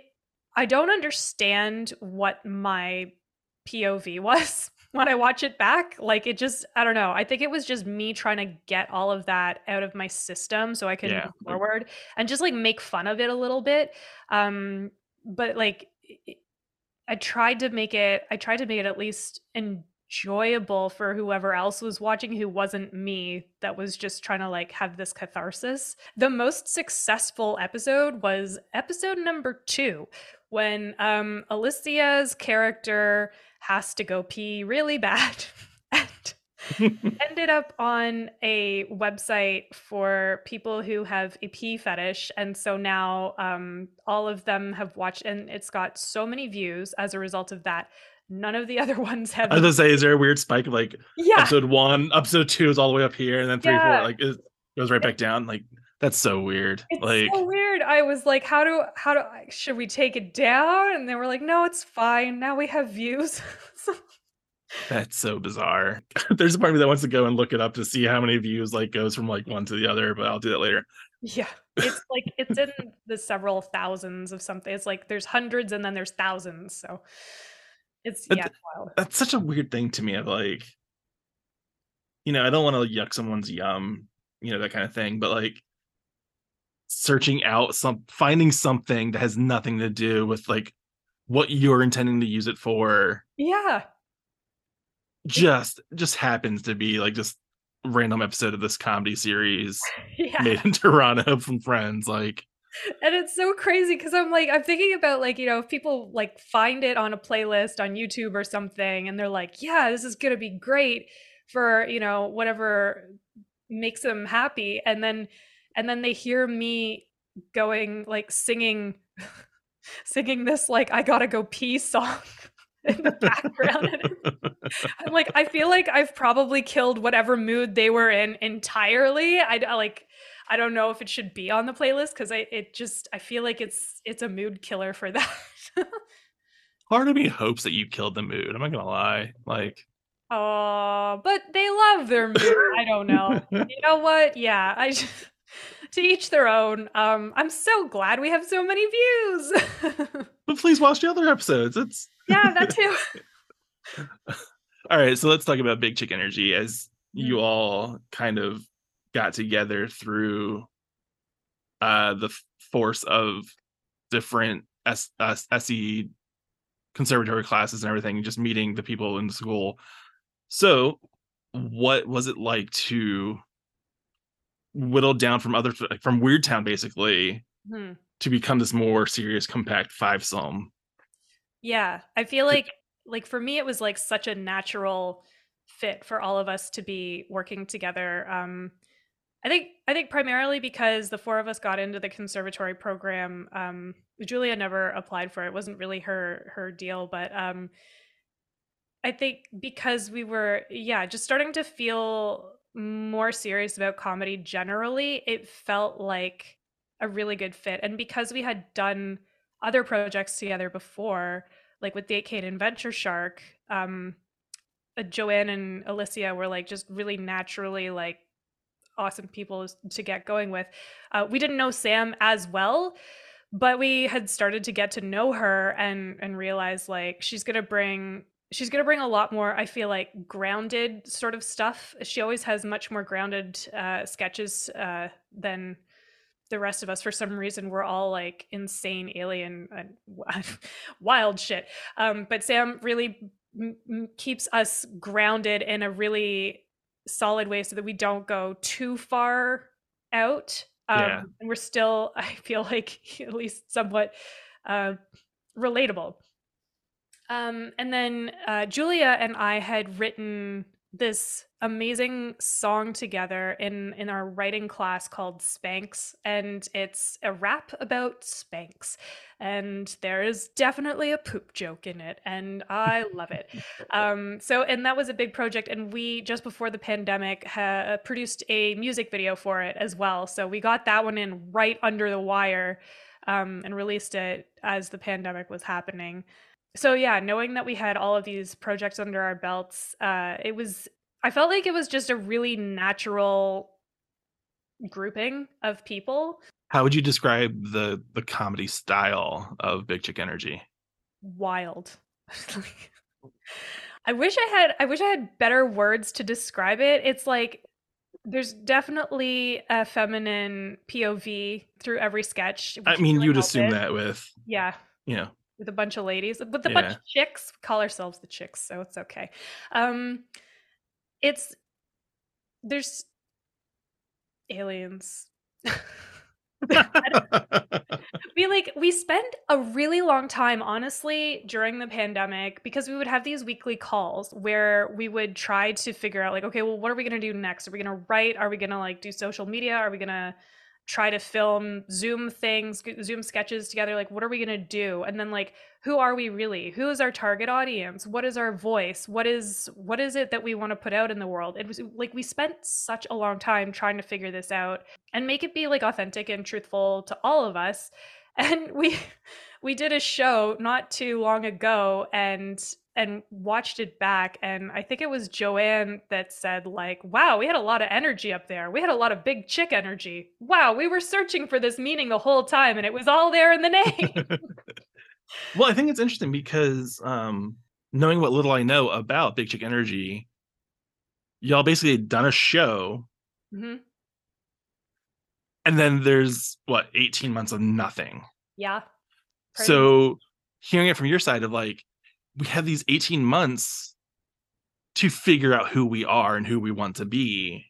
i don't understand what my pov was when i watch it back like it just i don't know i think it was just me trying to get all of that out of my system so i could Yeah. move forward and just like make fun of it a little bit um but like it- i tried to make it i tried to make it at least enjoyable for whoever else was watching who wasn't me that was just trying to like have this catharsis the most successful episode was episode number two when um alicia's character has to go pee really bad and ended up on a website for people who have a pee fetish and so now um, all of them have watched and it's got so many views as a result of that none of the other ones have I was gonna say, is there a weird spike of like yeah episode one, episode two is all the way up here, and then three, Yeah. four, like it goes right back down? Like that's so weird. it's like so weird i was like how do how do I, should we take it down and they were like no it's fine now we have views that's so bizarre. There's a part of me that wants to go and look it up to see how many views like goes from like one to the other, but I'll do that later. yeah it's like it's in the several thousands of something it's like there's hundreds and then there's thousands so it's yeah th- it's wild That's such a weird thing to me of like, you know, I don't want to yuck someone's yum, you know, that kind of thing, but like searching out some finding something that has nothing to do with like what you're intending to use it for. Yeah. Just just happens to be like just random episode of this comedy series yeah. made in Toronto from friends like. And it's so crazy because i'm like i'm thinking about like you know if people like find it on a playlist on youtube or something and they're like yeah this is gonna be great for you know whatever makes them happy and then and then they hear me going like singing singing this like i gotta go pee song in the background. I'm like, I feel like I've probably killed whatever mood they were in entirely. I, I like, I don't know if it should be on the playlist because I it just I feel like it's it's a mood killer for that. Part of me hopes that you killed the mood. I'm not gonna lie. Like, oh, but they love their mood. I don't know. you know what? Yeah, I just to each their own. Um, I'm so glad we have so many views. but please watch the other episodes. It's yeah, that too. all right, so let's talk about Big Chick Energy as you mm. all kind of got together through uh the force of different S- uh, SE conservatory classes and everything, just meeting the people in the school. So, what was it like to whittle down from other from Weird Town basically hmm. to become this more serious, compact five psalm? Yeah, I feel like like for me, it was like such a natural fit for all of us to be working together. Um, I think I think primarily because the four of us got into the conservatory program. Um, Julia never applied for it; it wasn't really her her deal. But um, I think because we were, yeah, just starting to feel more serious about comedy generally, it felt like a really good fit. And because we had done other projects together before, like with Date Kate and Venture Shark, um, uh, Joanne and Alicia were like just really naturally like awesome people to get going with. Uh, we didn't know Sam as well, but we had started to get to know her and and realize like she's gonna bring she's gonna bring a lot more. I feel like grounded sort of stuff. She always has much more grounded uh, sketches uh, than the rest of us for some reason we're all like insane alien and wild shit um, but sam really m- keeps us grounded in a really solid way so that we don't go too far out. Um, yeah. And we're still, I feel like, at least somewhat uh, relatable. Um, and then uh, Julia and I had written this amazing song together in in our writing class called Spanx and it's a rap about Spanx and there is definitely a poop joke in it and I love it. Um so and that was a big project and we just before the pandemic ha- produced a music video for it as well. So we got that one in right under the wire um and released it as the pandemic was happening so yeah knowing that we had all of these projects under our belts uh, it was i felt like it was just a really natural grouping of people. How would you describe the the comedy style of big chick energy? Wild. I wish i had i wish i had better words to describe it. It's like there's definitely a feminine pov through every sketch i mean you'd assume it. that with yeah. you know with a bunch of ladies, with a yeah. bunch of chicks. call ourselves the chicks, so it's okay. Um, it's there's aliens. we like we spent a really long time honestly during the pandemic because we would have these weekly calls where we would try to figure out like okay well what are we going to do next are we going to write are we going to like do social media are we going to try to film zoom things zoom sketches together like what are we going to do? And then like who are we really? Who is our target audience? What is our voice? What is what is it that we want to put out in the world? It was like we spent such a long time trying to figure this out and make it be like authentic and truthful to all of us. And we we did a show not too long ago and and watched it back and i think it was joanne that said like wow we had a lot of energy up there. We had a lot of big chick energy. Wow we were searching for this meaning the whole time and it was all there in the name. Well i think it's interesting because um knowing what little i know about big chick energy y'all basically done a show mm-hmm. and then there's what 18 months of nothing. Yeah. So hearing it from your side of like we have these 18 months to figure out who we are and who we want to be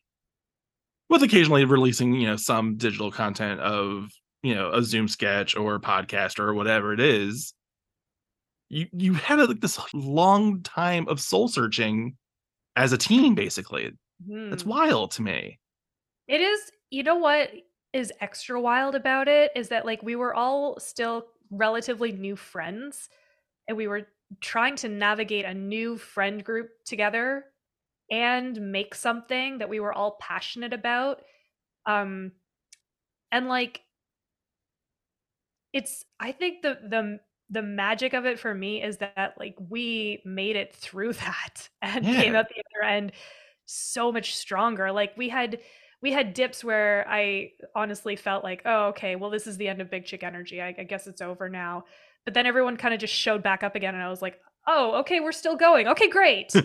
with occasionally releasing you know some digital content of you know a zoom sketch or a podcast or whatever it is. You you had like this long time of soul searching as a team basically. Mm. it's wild to me. It is you know what is extra wild about it is that like we were all still relatively new friends and we were trying to navigate a new friend group together and make something that we were all passionate about um and like it's i think the the the magic of it for me is that like we made it through that and Yeah. came out the other end so much stronger. Like we had we had dips where i honestly felt like oh okay well this is the end of big chick energy. I, I guess it's over now but then everyone kind of just showed back up again and i was like oh okay we're still going. Okay great.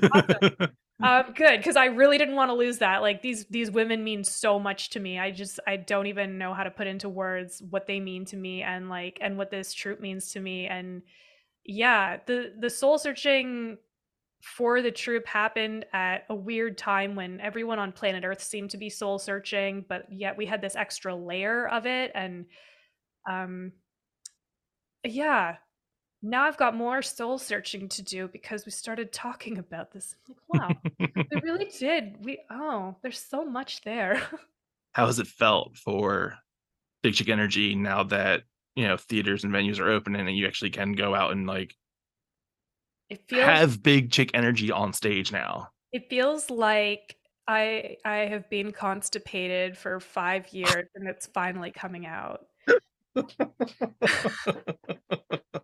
Awesome. um good because i really didn't want to lose that. Like these these women mean so much to me. I just i don't even know how to put into words what they mean to me and like and what this troop means to me. And yeah the the soul searching for the troop happened at a weird time when everyone on planet earth seemed to be soul searching but yet we had this extra layer of it and um yeah now i've got more soul searching to do because we started talking about this I'm like wow we really did we oh there's so much there How has it felt for Big Chick Energy now that you know theaters and venues are opening and you actually can go out and like it feels have Big Chick Energy on stage now? It feels like I I have been constipated for five years and it's finally coming out.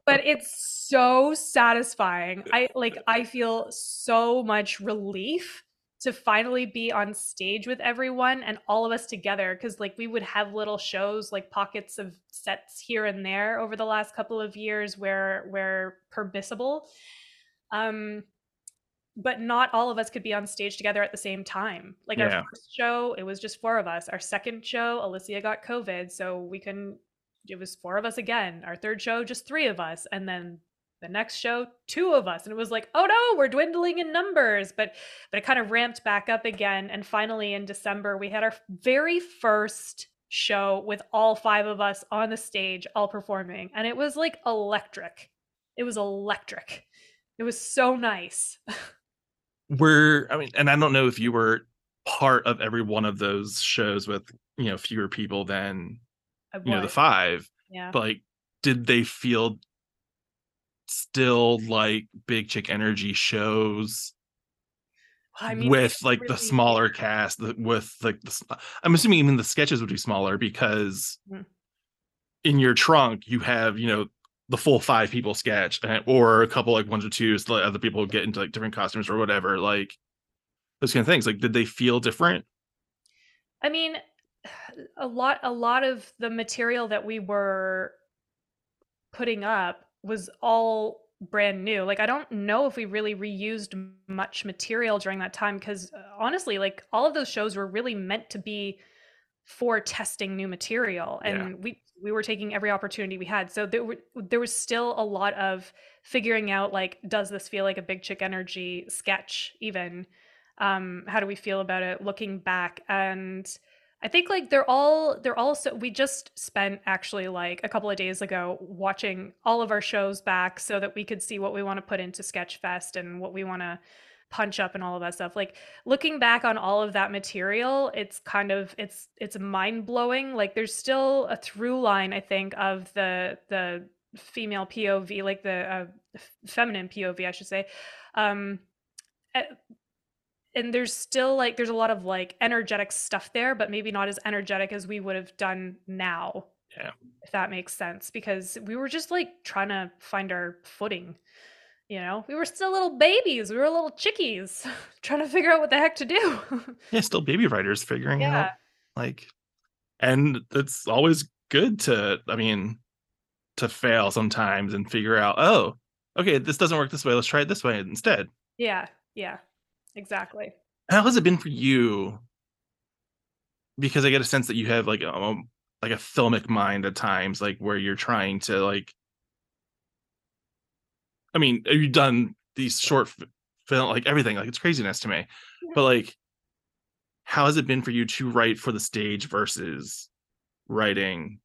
But it's so satisfying. I like I feel so much relief to finally be on stage with everyone and all of us together because like we would have little shows like pockets of sets here and there over the last couple of years where where permissible um but not all of us could be on stage together at the same time. Like Yeah. our first show, it was just four of us. Our second show, Alicia got COVID, so we couldn't. It was four of us again. Our third show, just three of us, and then the next show, two of us. And it was like, oh no, we're dwindling in numbers. But but it kind of ramped back up again. And finally, in December, we had our very first show with all five of us on the stage, all performing, and it was like electric. It was electric. It was so nice. we're I mean, and I don't know if you were part of every one of those shows with you know fewer people than you know the five, Yeah. but like, did they feel still like Big Chick Energy shows? I mean, with like the smaller cast the, with like the, i'm assuming even the sketches would be smaller because Mhm. in your trunk you have you know the full five people sketch and, or a couple like ones or twos let other people get into like different costumes or whatever like those kind of things like did they feel different I mean, a lot a lot of the material that we were putting up was all brand new. Like I don't know if we really reused much material during that time because honestly, like all of those shows were really meant to be for testing new material Yeah. and we we were taking every opportunity we had. So there were there was still a lot of figuring out like does this feel like a big chick energy sketch even um how do we feel about it looking back and i think like they're all they're all so we just spent actually like a couple of days ago watching all of our shows back so that we could see what we want to put into sketchfest and what we want to punch up and all of that stuff. Like looking back on all of that material it's kind of it's it's mind blowing like there's still a through line i think of the the female pov like the uh, feminine pov i should say. Um eh, and there's still like there's a lot of like energetic stuff there but maybe not as energetic as we would have done now. Yeah. if that makes sense because we were just like trying to find our footing you know? We were still little babies we were little chickies trying to figure out what the heck to do. Yeah still baby writers figuring out yeah. like and it's always good to i mean to fail sometimes and figure out oh okay this doesn't work this way let's try it this way instead. Yeah yeah exactly how has it been for you because i get a sense that you have like a like a filmic mind at times like where you're trying to like i mean you've done these short film like everything like it's craziness to me but like how has it been for you to write for the stage versus writing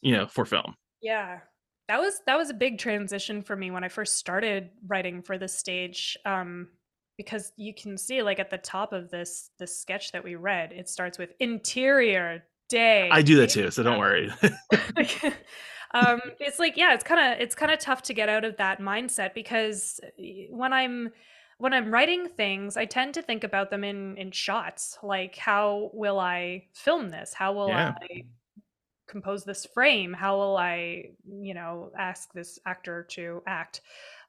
you know for film Yeah. That was that was a big transition for me when I first started writing for the stage. Um because you can see like at the top of this this sketch that we read, it starts with interior day. i do that too so don't worry um, it's like yeah, it's kind of it's kind of tough to get out of that mindset because eh, when I'm when I'm writing things, I tend to think about them in in shots. Like, how will I film this? How will Yeah. I compose this frame? How will I, you know, ask this actor to act?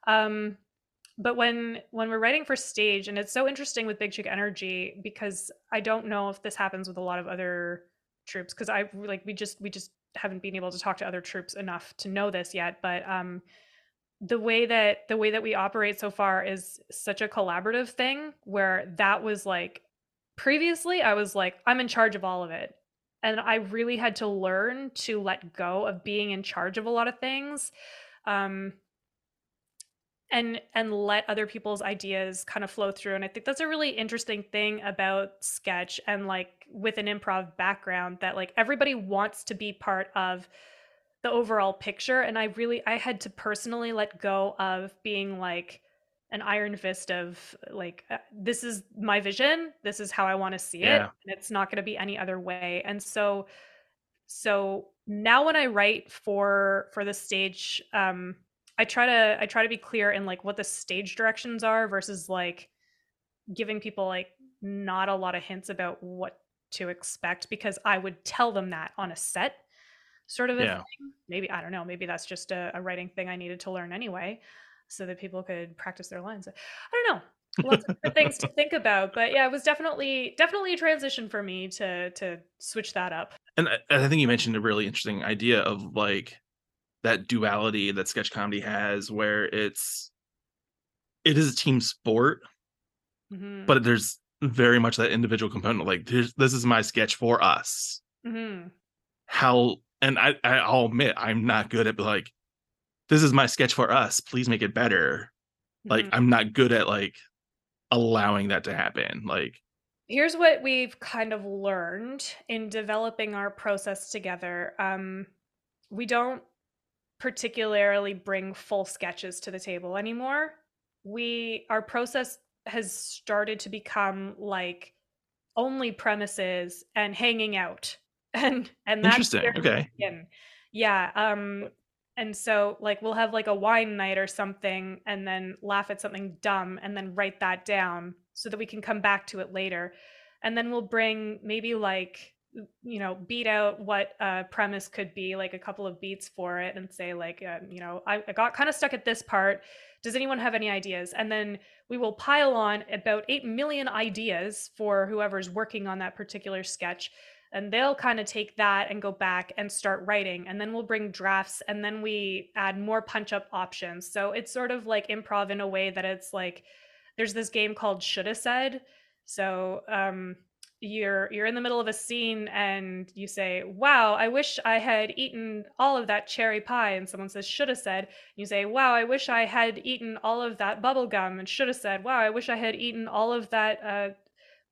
Um, but when when we're writing for stage, and it's so interesting with Big Chick Energy because I don't know if this happens with a lot of other troops because I like we just we just haven't been able to talk to other troops enough to know this yet. But um, the way that the way that we operate so far is such a collaborative thing where that was like previously I was like I'm in charge of all of it and I really had to learn to let go of being in charge of a lot of things um and and let other people's ideas kind of flow through and I think that's a really interesting thing about sketch and like with an improv background that like everybody wants to be part of the overall picture and i really i had to personally let go of being like an iron fist of like uh, this is my vision this is how i want to see it and it's not going to be any other way and so so now when i write for for the stage um i try to i try to be clear in like what the stage directions are versus like giving people like not a lot of hints about what to expect because i would tell them that on a set sort of a Yeah. thing. Maybe I don't know. Maybe that's just a, a writing thing I needed to learn anyway, so that people could practice their lines. I don't know. Lots of different things to think about, but yeah, it was definitely definitely a transition for me to to switch that up. and I, and I think you mentioned a really interesting idea of like that duality that sketch comedy has where it's it is a team sport hmm but there's very much that individual component like this, this is my sketch for us. Hmm how and I, i'll admit i'm not good at like this is my sketch for us please make it better. Like Mhm. i'm not good at like allowing that to happen like here's what we've kind of learned in developing our process together. Um, we don't particularly bring full sketches to the table anymore we our process has started to become like only premises and hanging out and and that's Interesting, okay. begin. yeah um and so like we'll have like a wine night or something and then laugh at something dumb and then write that down so that we can come back to it later and then we'll bring maybe like you know beat out what a premise could be like a couple of beats for it and say like uh, you know I, I got kind of stuck at this part. Does anyone have any ideas? And then we will pile on about 8 million ideas for whoever's working on that particular sketch and they'll kind of take that and go back and start writing and then we'll bring drafts and then we add more punch up options. So it's sort of like improv in a way that it's like there's this game called shoulda said. So um you're you're in the middle of a scene and you say wow i wish i had eaten all of that cherry pie. And someone says shoulda said. You say wow i wish i had eaten all of that bubble gum. And shoulda said wow i wish i had eaten all of that uh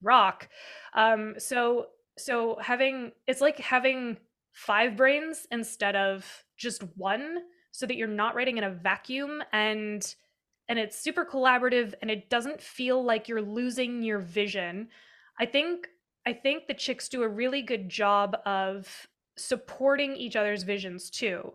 rock. Um so so having it's like having five brains instead of just one so that you're not writing in a vacuum and and it's super collaborative and it doesn't feel like you're losing your vision. I think i think the chicks do a really good job of supporting each other's visions too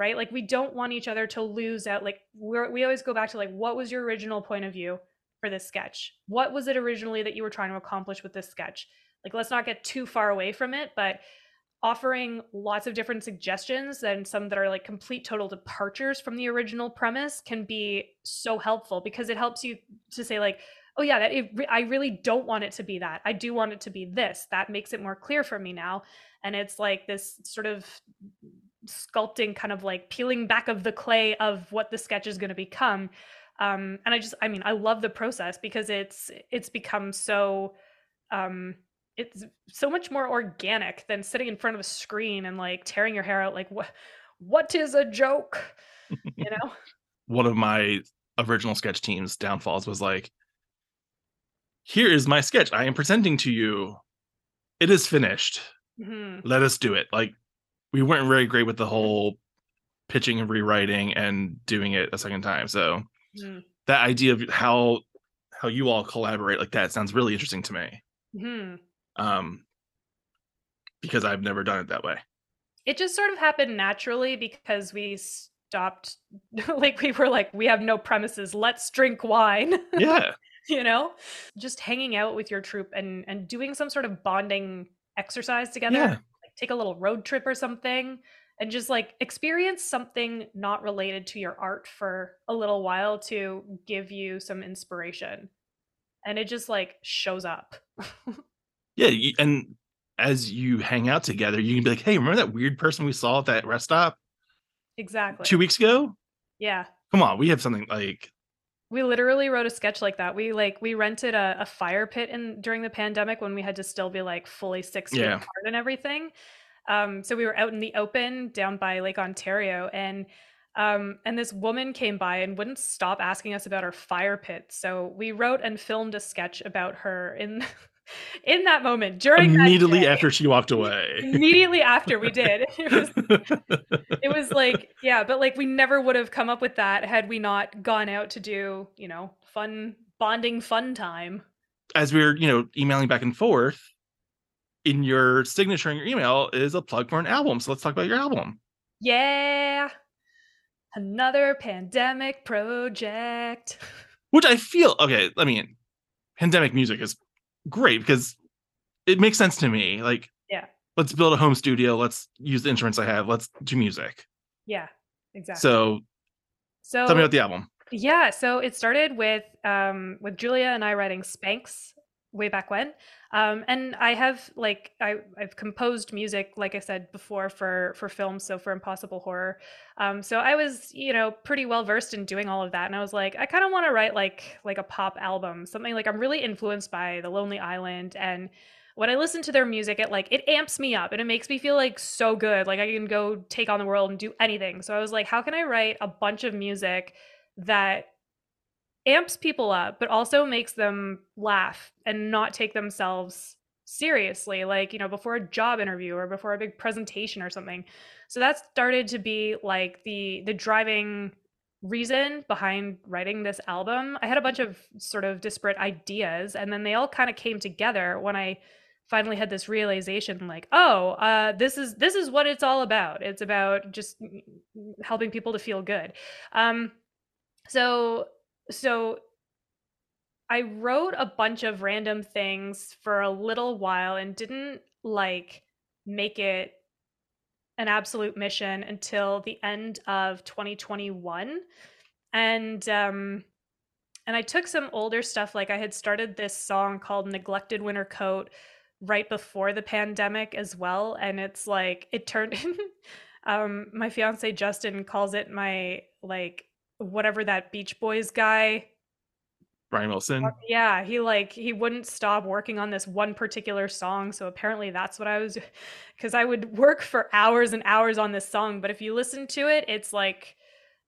right? Like we don't want each other to lose out like we're, we always go back to like what was your original point of view for this sketch? What was it originally that you were trying to accomplish with this sketch? Like let's not get too far away from it but offering lots of different suggestions and some that are like complete total departures from the original premise can be so helpful because it helps you to say like oh yeah that it, i really don't want it to be that. I do want it to be this. That makes it more clear for me now. And it's like this sort of sculpting kind of like peeling back of the clay of what the sketch is going to become. Um and i just i mean i love the process because it's it's become so um it's so much more organic than sitting in front of a screen and like tearing your hair out like what what is a joke? You know? One of my original sketch team's downfalls was like here is my sketch. I am presenting to you. It is finished. Mhm. let us do it. Like we weren't very great with the whole pitching and rewriting and doing it a second time. So Mhm. that idea of how how you all collaborate like that sounds really interesting to me. Mhm. um because i've never done it that way. It just sort of happened naturally because we stopped like we were like we have no premises. Let's drink wine. Yeah. you know just hanging out with your troop and and doing some sort of bonding exercise together Yeah. like take a little road trip or something and just like experience something not related to your art for a little while to give you some inspiration and it just like shows up Yeah. You, and as you hang out together, you can be like, hey, remember that weird person we saw at that rest stop exactly two weeks ago? yeah Come on, we have something like We literally wrote a sketch like that. We like we rented a, a fire pit in during the pandemic when we had to still be like fully six feet Yeah. apart and everything. Um, so we were out in the open down by Lake Ontario, and um, and this woman came by and wouldn't stop asking us about our fire pit. So we wrote and filmed a sketch about her in in that moment during that immediately day. after she walked away. immediately after we did. It was it was like yeah but like we never would have come up with that had we not gone out to do you know fun bonding fun time as we are you know, emailing back and forth, in your signature in your email is a plug for an album. So let's talk about your album. yeah another pandemic project Which I feel okay. I mean, pandemic music is great because it makes sense to me. Like, Yeah. let's build a home studio. Let's use the instruments I have. Let's do music. yeah exactly So so tell me about the album. Yeah, so it started with um with Julia and I writing Spanx way back when. Um and I have like I I've composed music like I said before for for films so for Impossible Horror. Um so I was, you know, pretty well versed in doing all of that and I was like I kind of want to write like like a pop album, something like I'm really influenced by The Lonely Island and when I listen to their music, it like it amps me up and it makes me feel like so good. Like I can go take on the world and do anything. So I was like, how can I write a bunch of music that amps people up, but also makes them laugh and not take themselves seriously, like, you know, before a job interview or before a big presentation or something. So that started to be like the the driving reason behind writing this album. I had a bunch of sort of disparate ideas and then they all kind of came together when I finally had this realization like oh uh, this is this is what it's all about it's about just helping people to feel good um, so so I wrote a bunch of random things for a little while and didn't like make it an absolute mission until the end of 2021 and um and I took some older stuff like I had started this song called Neglected Winter Coat right before the pandemic as well and it's like it turned um my fiance Justin calls it my like whatever that Beach Boys guy Brian Wilson. yeah, he like he wouldn't stop working on this one particular song. So apparently that's what I was because I would work for hours and hours on this song, but if you listen to it, it's like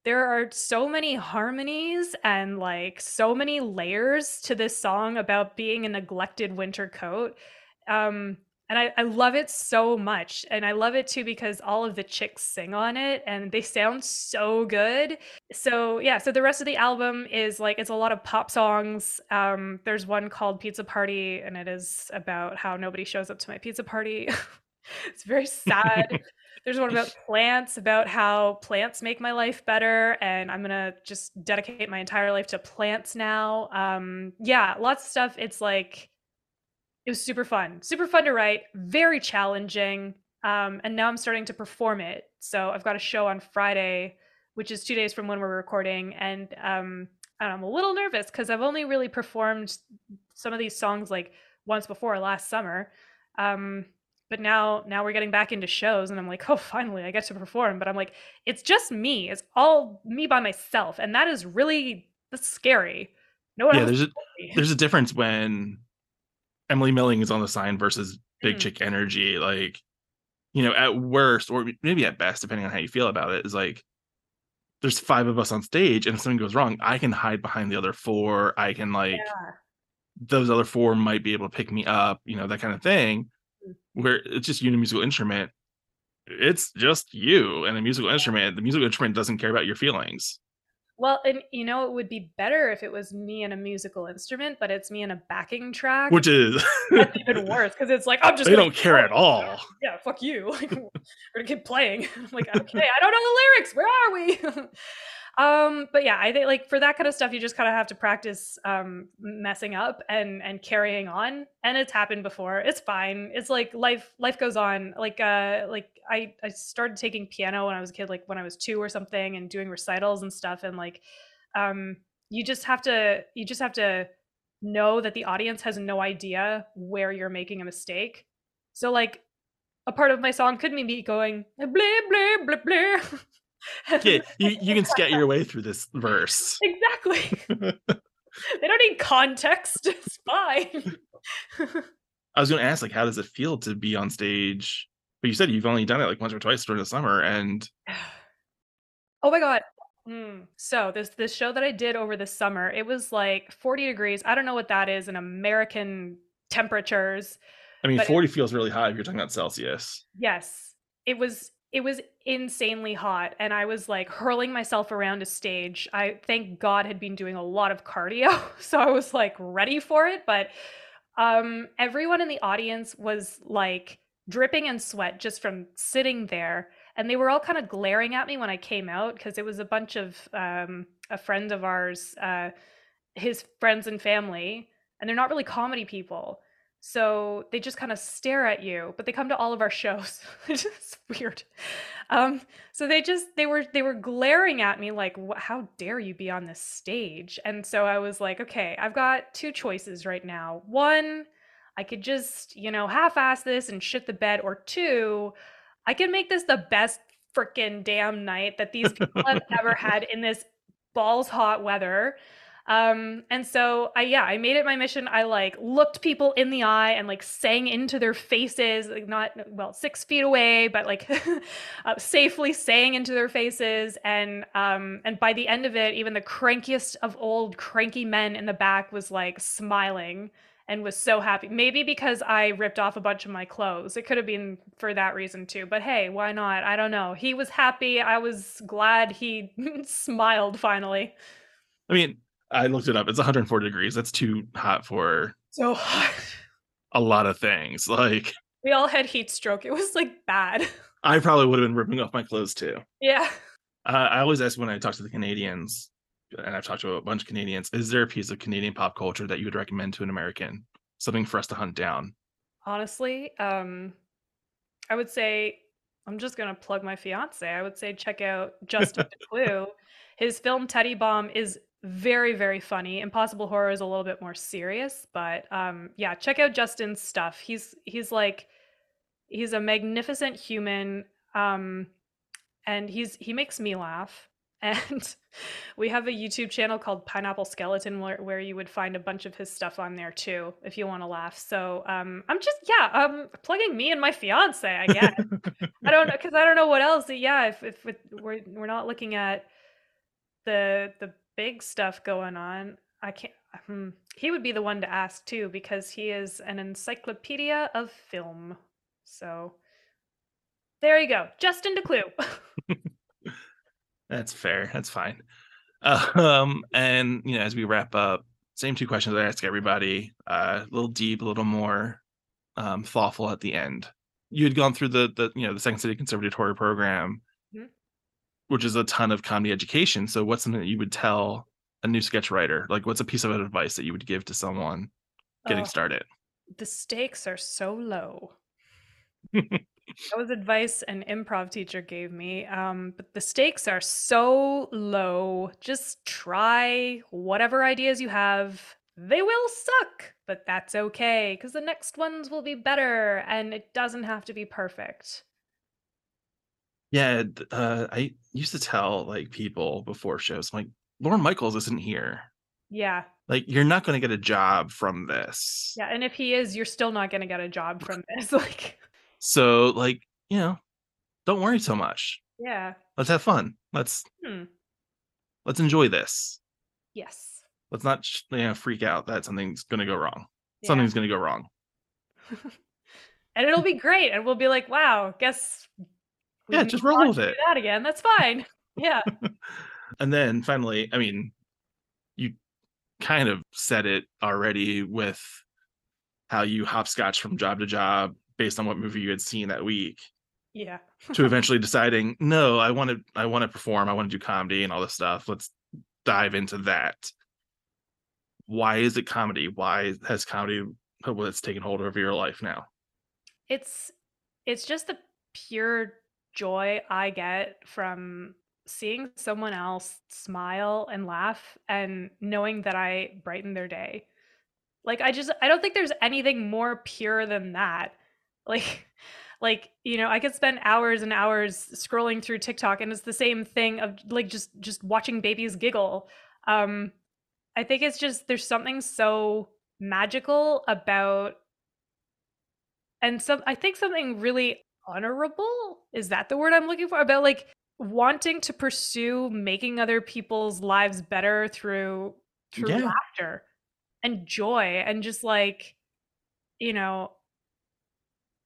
there are so many harmonies and like so many layers to this song about being a neglected winter coat. Um and I, I love it so much. And I love it too because all of the chicks sing on it and they sound so good. So yeah so the rest of the album is like it's a lot of pop songs. Um there's one called pizza party and it is about how nobody shows up to my pizza party. It's very sad. There's one about plants about how plants make my life better and i'm gonna just dedicate my entire life to plants now. Um yeah lots of stuff. It's like it was super fun super fun to write very challenging um and now i'm starting to perform it so i've got a show on friday which is two days from when we're recording. And um, I'm a little nervous because I've only really performed some of these songs like once before last summer. Um, but now now we're getting back into shows and I'm like, oh finally I get to perform. But I'm like, it's just me. It's all me by myself. And that is really that's scary. No one Yeah, else there's a there's a difference when Emily Milling is on the sign versus Big Mhm. Chick Energy. Like, you know, at worst, or maybe at best, depending on how you feel about it, is like there's five of us on stage, and if something goes wrong, I can hide behind the other four. I can like yeah. those other four might be able to pick me up, you know, that kind of thing. Mm. Where it's just you and a musical instrument. It's just you and a musical instrument. The musical instrument doesn't care about your feelings. Well, and you know, it would be better if it was me and a musical instrument, but it's me and a backing track. Which is even worse because it's like I'm just they don't care at all. Yeah, fuck you. Like we're gonna keep playing. I'm like, okay, I don't know the lyrics. Where are we? um, but yeah, I think like for that kind of stuff, you just kind of have to practice um messing up and and carrying on. And it's happened before. It's fine. It's like life life goes on. Like uh like I I started taking piano when I was a kid, like when I was two or something, and doing recitals and stuff. And like um you just have to you just have to know that the audience has no idea where you're making a mistake. So like a part of my song could be me going blah blah blah blah. Yeah, you, you can scat your way through this verse. exactly. they don't need context. It's fine. I was going to ask, like, how does it feel to be on stage? But you said you've only done it like once or twice during the summer, and oh my god. Mm. So this this show that I did over the summer, it was like 40 degrees. I don't know what that is in American temperatures. I mean, But- 40 feels really high if you're talking about Celsius. Yes. It was it was insanely hot and I was like hurling myself around a stage. I thank God had been doing a lot of cardio, so I was like ready for it, but um everyone in the audience was like dripping in sweat just from sitting there and they were all kind of glaring at me when I came out because it was a bunch of um a friend of ours uh his friends and family and they're not really comedy people so they just kind of stare at you but they come to all of our shows it's just weird. Um so they just they were they were glaring at me like how dare you be on this stage? And so i was like okay i've got two choices right now. One i could just you know half-ass this and shit the bed or two i can make this the best freaking damn night that these people have ever had in this balls hot weather um and so i yeah i made it my mission. I like looked people in the eye and like sang into their faces like not well six feet away but like uh, safely sang into their faces. And um and by the end of it even the crankiest of old cranky men in the back was like smiling and was so happy. Maybe because i ripped off a bunch of my clothes. It could have been for that reason too. But hey why not? I don't know. He was happy. I was glad he smiled finally. I mean, I looked it up. It's 104 degrees. That's too hot for so hot. a lot of things. Like, We all had heat stroke. It was like bad. I probably would have been ripping off my clothes too. yeah. Uh, I always ask when I talk to the Canadians, and I've talked to a bunch of Canadians, is there a piece of Canadian pop culture that you would recommend to an American? Something for us to hunt down? Honestly, um I would say I'm just gonna plug my fiance. I would say check out Justin DeClue. His film Teddy Bomb is very, very funny. Impossible Horror is a little bit more serious, but um yeah, check out Justin's stuff. He's he's like he's a magnificent human. Um and he's he makes me laugh. And we have a YouTube channel called Pineapple Skeleton where, where you would find a bunch of his stuff on there too if you want to laugh. So um I'm just yeah, um plugging me and my fiance, I guess. I don't know because I don't know what else. Yeah, if if we're we're not looking at the the big stuff going on, I can't. Hmm, he would be the one to ask too because he is an encyclopedia of film. So there you go, Justin DeClue. That's fair. That's fine. Um, and you know, as we wrap up, same two questions I ask everybody. Uh, a little deep, a little more um, thoughtful at the end. You had gone through the the you know the Second City Conservatory program. Which is a ton of comedy education. So, what's something that you would tell a new sketch writer? Like, what's a piece of advice that you would give to someone getting Oh. started? the stakes are so low. that was advice an improv teacher gave me. Um, but the stakes are so low. Just try whatever ideas you have. They will suck, but that's okay because the next ones will be better and it doesn't have to be perfect. Yeah, uh, I used to tell like people before shows, I'm like, Lorne Michaels isn't here. Yeah. Like, you're not going to get a job from this. Yeah. And if he is, you're still not going to get a job from this. like, So, like, you know, don't worry so much. yeah. Let's have fun. Let's Hmm. let's enjoy this. Yes. Let's not you know freak out that something's going to go wrong. Yeah. Something's going to go wrong. and it'll be great. And we'll be like, wow, guess. Yeah, just roll with it. That again. That's fine. Yeah. And then finally, I mean, you kind of said it already with how you hopscotch from job to job based on what movie you had seen that week Yeah. to eventually deciding, no, I want to I want to perform, I want to do comedy and all this stuff. Let's dive into that. Why is it comedy? Why has comedy what's taken hold over your life now? It's it's just the pure joy I get from seeing someone else smile and laugh and knowing that I brighten their day. Like I just I don't think there's anything more pure than that. Like like, you know, I could spend hours and hours scrolling through TikTok and it's the same thing of like just just watching babies giggle. Um I think it's just there's something so magical about and some I think something really honorable is that the word I'm looking for about like wanting to pursue making other people's lives better through through Yeah. laughter and joy and just like you know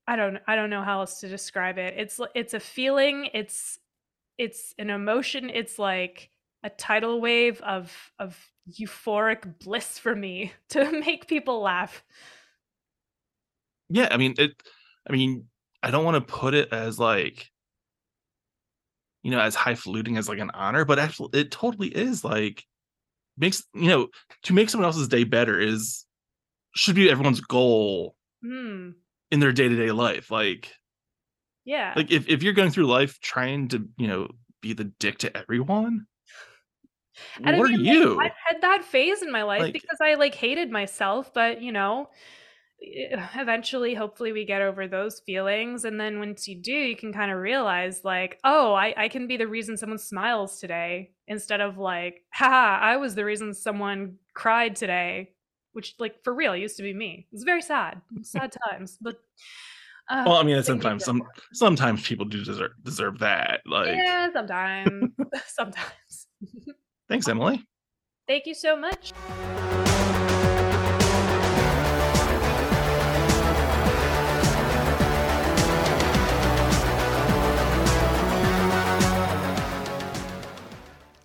I don't I don't know how else to describe it. It's it's a feeling, it's it's an emotion, it's like a tidal wave of of euphoric bliss for me to make people laugh. Yeah, I mean it I mean, I don't want to put it as like you know, as highfalutin as like an honor, but actually it totally is like makes you know, to make someone else's day better is should be everyone's goal Hmm. in their day-to-day life. Like Yeah. like if, if you're going through life trying to, you know, be the dick to everyone, And I mean, are like, you? I've had that phase in my life Like- because I like hated myself, but you know, eventually, hopefully, we get over those feelings. And then once you do, you can kind of realize, like, oh, I, I can be the reason someone smiles today instead of like, haha, I was the reason someone cried today, which, like, for real, used to be me. It's very sad, sad times. But uh, well, I mean, sometimes some sometimes people do deserve deserve that. Like yeah, sometimes, sometimes. thanks, Emily. Thank you so much.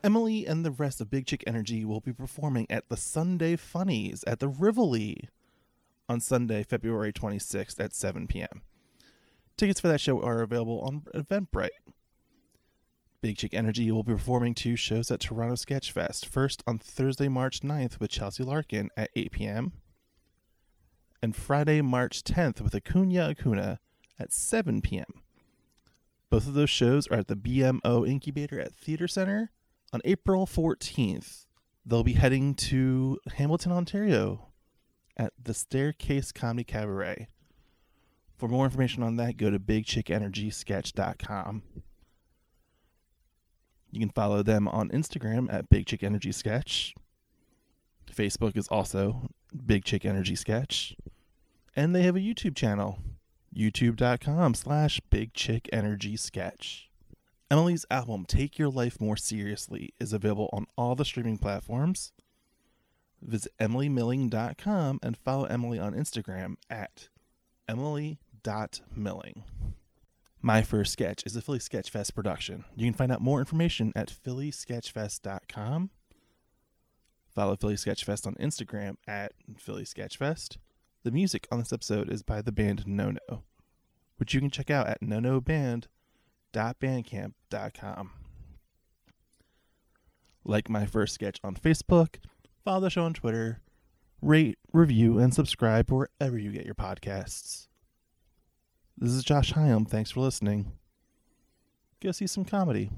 Emily and the rest of Big Chick Energy will be performing at the Sunday Funnies at the Rivoli on Sunday, February 26th at 7 p.m. Tickets for that show are available on Eventbrite. Big Chick Energy will be performing two shows at Toronto Sketch Fest. First on Thursday, March 9th with Chelsea Larkin at 8 p.m. And Friday, March 10th with Acuna Acuna at 7 p.m. Both of those shows are at the BMO Incubator at Theater Center on April 14th, they'll be heading to Hamilton, Ontario at the Staircase Comedy Cabaret. For more information on that, go to bigchickenergysketch.com. You can follow them on Instagram at Big Chick Energy Sketch. Facebook is also Big Chick Energy Sketch. And they have a YouTube channel, youtube.com slash Big Chick Energy Sketch. Emily's album, Take Your Life More Seriously, is available on all the streaming platforms. Visit emilymilling.com and follow Emily on Instagram at emily.milling. My First Sketch is a Philly Sketchfest production. You can find out more information at phillysketchfest.com. Follow Philly Sketchfest on Instagram at Philly. The music on this episode is by the band No No, which you can check out at nonoband.bandcamp.com. Like my first sketch on Facebook, follow the show on Twitter, rate, review, and subscribe wherever you get your podcasts. This is Josh Hyam. Thanks for listening. Go see some comedy.